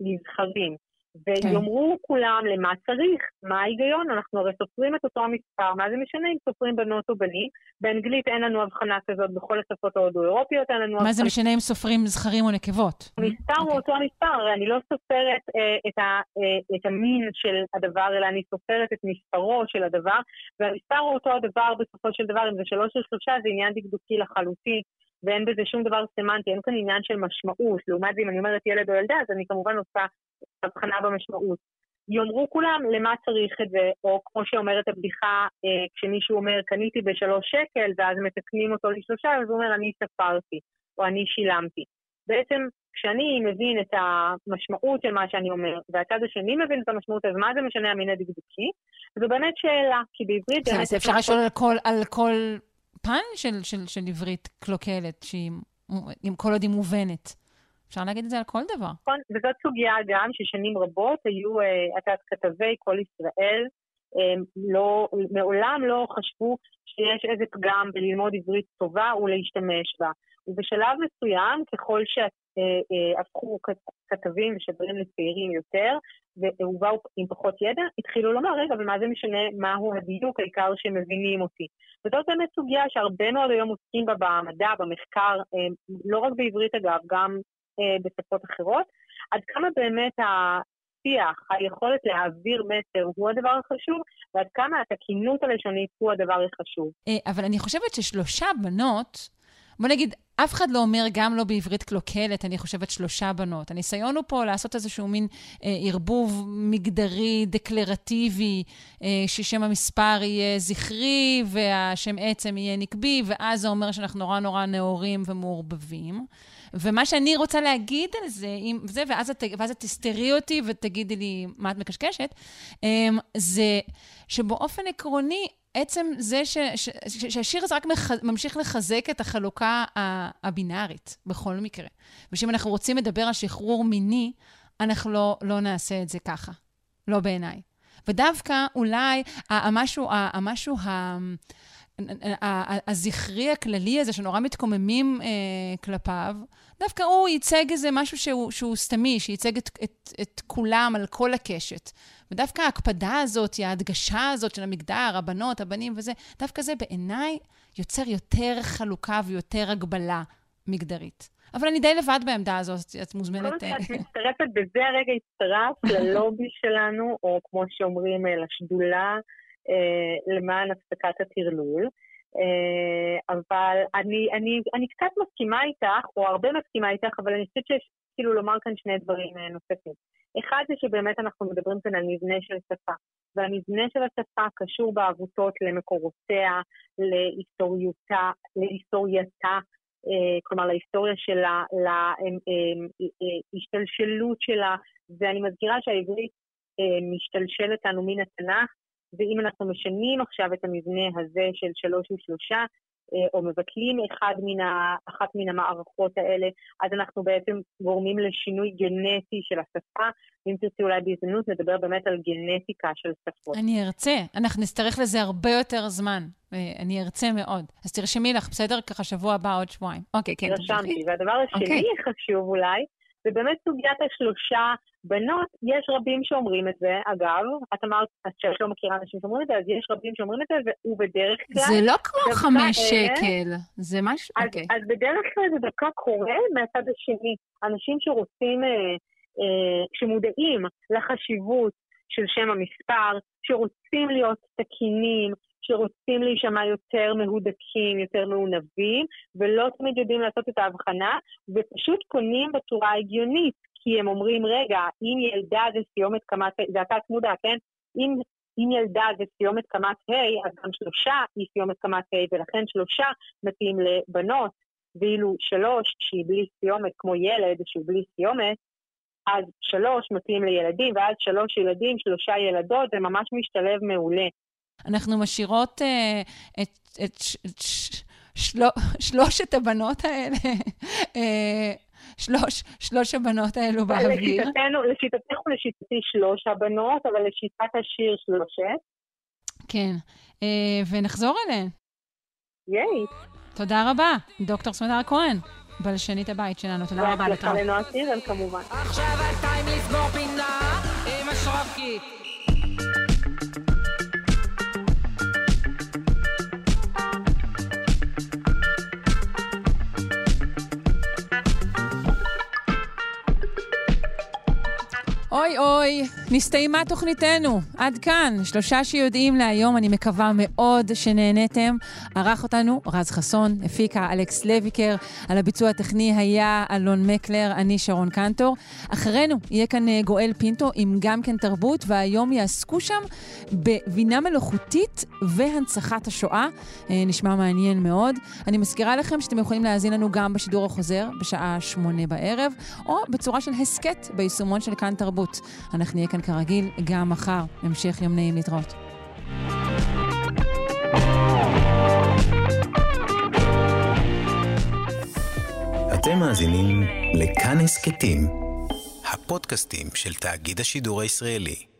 לזכרים. ויאמרו כולם למה צריך, מה ההיגיון, אנחנו הרי סופרים את אותו המספר, מה זה משנה אם סופרים בנות או בנים? באנגלית אין לנו הבחנה כזאת, בכל השפות ההודו-אירופיות אין לנו הבחנה. מה זה משנה אם סופרים זכרים או נקבות? המספר הוא אותו המספר, הרי אני לא סופרת אה, את, ה, אה, את המין של הדבר, אלא אני סופרת את מספרו של הדבר, והמספר הוא אותו הדבר בסופו של דבר, אם זה שלוש או שלושה, זה עניין דקדוקי לחלוטין. ואין בזה שום דבר סמנטי, אין כאן עניין של משמעות. לעומת זה, אם אני אומרת ילד או ילדה, אז אני כמובן עושה הבחנה במשמעות. יאמרו כולם למה צריך את זה, או כמו שאומרת הבדיחה, אה, כשמישהו אומר קניתי בשלוש שקל, ואז מתקנים אותו לשלושה, אז הוא אומר אני ספרתי, או אני שילמתי. בעצם כשאני מבין את המשמעות של מה שאני אומר, והצד השני מבין את המשמעות, אז מה זה משנה המין הדקדוקי? זו באמת שאלה, כי בעברית... אז אפשר לשאול על כל, על כל פן של, של, של עברית קלוקלת, שהיא, עם כל עוד היא מובנת. אפשר להגיד את זה על כל דבר. נכון, וזאת סוגיה גם ששנים רבות היו, אה, את יודעת, כתבי כל ישראל, לא, מעולם לא חשבו שיש איזה פגם בללמוד עברית טובה ולהשתמש בה. ובשלב מסוים, ככל שהפכו אה, אה, כתבים ושדרים לצעירים יותר, ובאו עם פחות ידע, התחילו לומר, רגע, אבל מה זה משנה מהו הדיוק, העיקר שמבינים אותי. וזאת באמת סוגיה שהרבה מאוד היום עוסקים בה במדע, במחקר, לא רק בעברית אגב, גם אה, בשפות אחרות, עד כמה באמת השיח, היכולת להעביר מסר הוא הדבר החשוב, ועד כמה התקינות הלשונית הוא הדבר החשוב. אה, אבל אני חושבת ששלושה בנות, בוא נגיד, אף אחד לא אומר, גם לא בעברית קלוקלת, אני חושבת שלושה בנות. הניסיון הוא פה לעשות איזשהו מין אה, ערבוב מגדרי, דקלרטיבי, אה, ששם המספר יהיה זכרי והשם עצם יהיה נקבי, ואז זה אומר שאנחנו נורא נורא נאורים ומעורבבים. ומה שאני רוצה להגיד על זה, עם זה, ואז את, ואז את תסתרי אותי ותגידי לי מה את מקשקשת, אמ, זה שבאופן עקרוני, עצם זה ש, ש, ש, שהשיר הזה רק מח, ממשיך לחזק את החלוקה הבינארית, בכל מקרה. ושאם אנחנו רוצים לדבר על שחרור מיני, אנחנו לא, לא נעשה את זה ככה. לא בעיניי. ודווקא אולי המשהו, המשהו, הזכרי הכללי הזה, שנורא מתקוממים אה, כלפיו, דווקא הוא ייצג איזה משהו שהוא, שהוא סתמי, שייצג את, את, את כולם על כל הקשת. ודווקא ההקפדה הזאת, ההדגשה הזאת של המגדר, הבנות, הבנים וזה, דווקא זה בעיניי יוצר יותר חלוקה ויותר הגבלה מגדרית. אבל אני די לבד בעמדה הזאת, את מוזמנת... כל, את מצטרפת בזה הרגע הצטרפת ללובי שלנו, או כמו שאומרים, אה, לשדולה אה, למען הפסקת הטרלול. אה, אבל אני, אני, אני קצת מסכימה איתך, או הרבה מסכימה איתך, אבל אני חושבת שיש כאילו לומר כאן שני דברים אה, נוספים. אחד זה שבאמת אנחנו מדברים כאן על מבנה של שפה, והמבנה של השפה קשור בעבותות למקורותיה, להיסטוריותה, להיסטורייתה, אה, כלומר להיסטוריה שלה, להשתלשלות שלה, ואני מזכירה שהעברית משתלשלת לנו מן התנ"ך, ואם אנחנו משנים עכשיו את המבנה הזה של שלוש ושלושה, אה, או מבטלים אחד מן ה, אחת מן המערכות האלה, אז אנחנו בעצם גורמים לשינוי גנטי של השפה. אם תרצי אולי בהזדמנות, נדבר באמת על גנטיקה של שפות. אני ארצה. אנחנו נצטרך לזה הרבה יותר זמן. אה, אני ארצה מאוד. אז תרשמי לך, בסדר? ככה שבוע הבא, עוד שבועיים. אוקיי, כן. רשמתי. והדבר השני okay. חשוב אולי, זה באמת סוגיית השלושה בנות, יש רבים שאומרים את זה, אגב, את אמרת שאת לא מכירה אנשים שאומרים את זה, אז יש רבים שאומרים את זה, ובדרך כלל... זה לא כמו חמש שקל, זה משהו, אז, אוקיי. אז בדרך כלל זה דווקא קורה מהצד השני. אנשים שרוצים, אה, אה, שמודעים לחשיבות של שם המספר, שרוצים להיות תקינים, שרוצים להישמע יותר מהודקים, יותר מעונבים, ולא תמיד יודעים לעשות את ההבחנה, ופשוט פונים בצורה הגיונית, כי הם אומרים, רגע, אם ילדה זה סיומת קמת, זה אתה צמודה, כן? אם, אם ילדה זה סיומת קמת ה', אז גם שלושה היא סיומת קמת ה', ולכן שלושה מתאים לבנות, ואילו שלוש, שהיא בלי סיומת, כמו ילד שהוא בלי סיומת, אז שלוש מתאים לילדים, ואז שלוש ילדים, שלושה ילדות, זה ממש משתלב מעולה. אנחנו משאירות uh, את, את ש, ש, של, שלושת הבנות האלה, uh, שלוש, שלוש הבנות האלו באוויר. לשיטתנו, לשיטתך ולשיטתי שלוש הבנות, אבל לשיטת השיר שלושת. כן, uh, ונחזור אליהן. ייי. תודה רבה, דוקטור סמדר כהן, בלשנית הבית שלנו. תודה רבה, לך. ולך לנועה סירן כמובן. עכשיו הטיים לסגור פינה. שקט. אוי אוי, נסתיימה תוכניתנו. עד כאן. שלושה שיודעים להיום, אני מקווה מאוד שנהניתם. ערך אותנו רז חסון, הפיקה אלכס לויקר, על הביצוע הטכני היה אלון מקלר, אני שרון קנטור. אחרינו יהיה כאן אה, גואל פינטו עם גם כן תרבות, והיום יעסקו שם בבינה מלאכותית והנצחת השואה. אה, נשמע מעניין מאוד. אני מזכירה לכם שאתם יכולים להאזין לנו גם בשידור החוזר בשעה שמונה בערב, או בצורה של הסכת ביישומון של כאן תרבות. אנחנו נהיה כאן כרגיל גם מחר. המשך יום נעים להתראות. אתם מאזינים לכאן הסכתים, הפודקאסטים של תאגיד השידור הישראלי.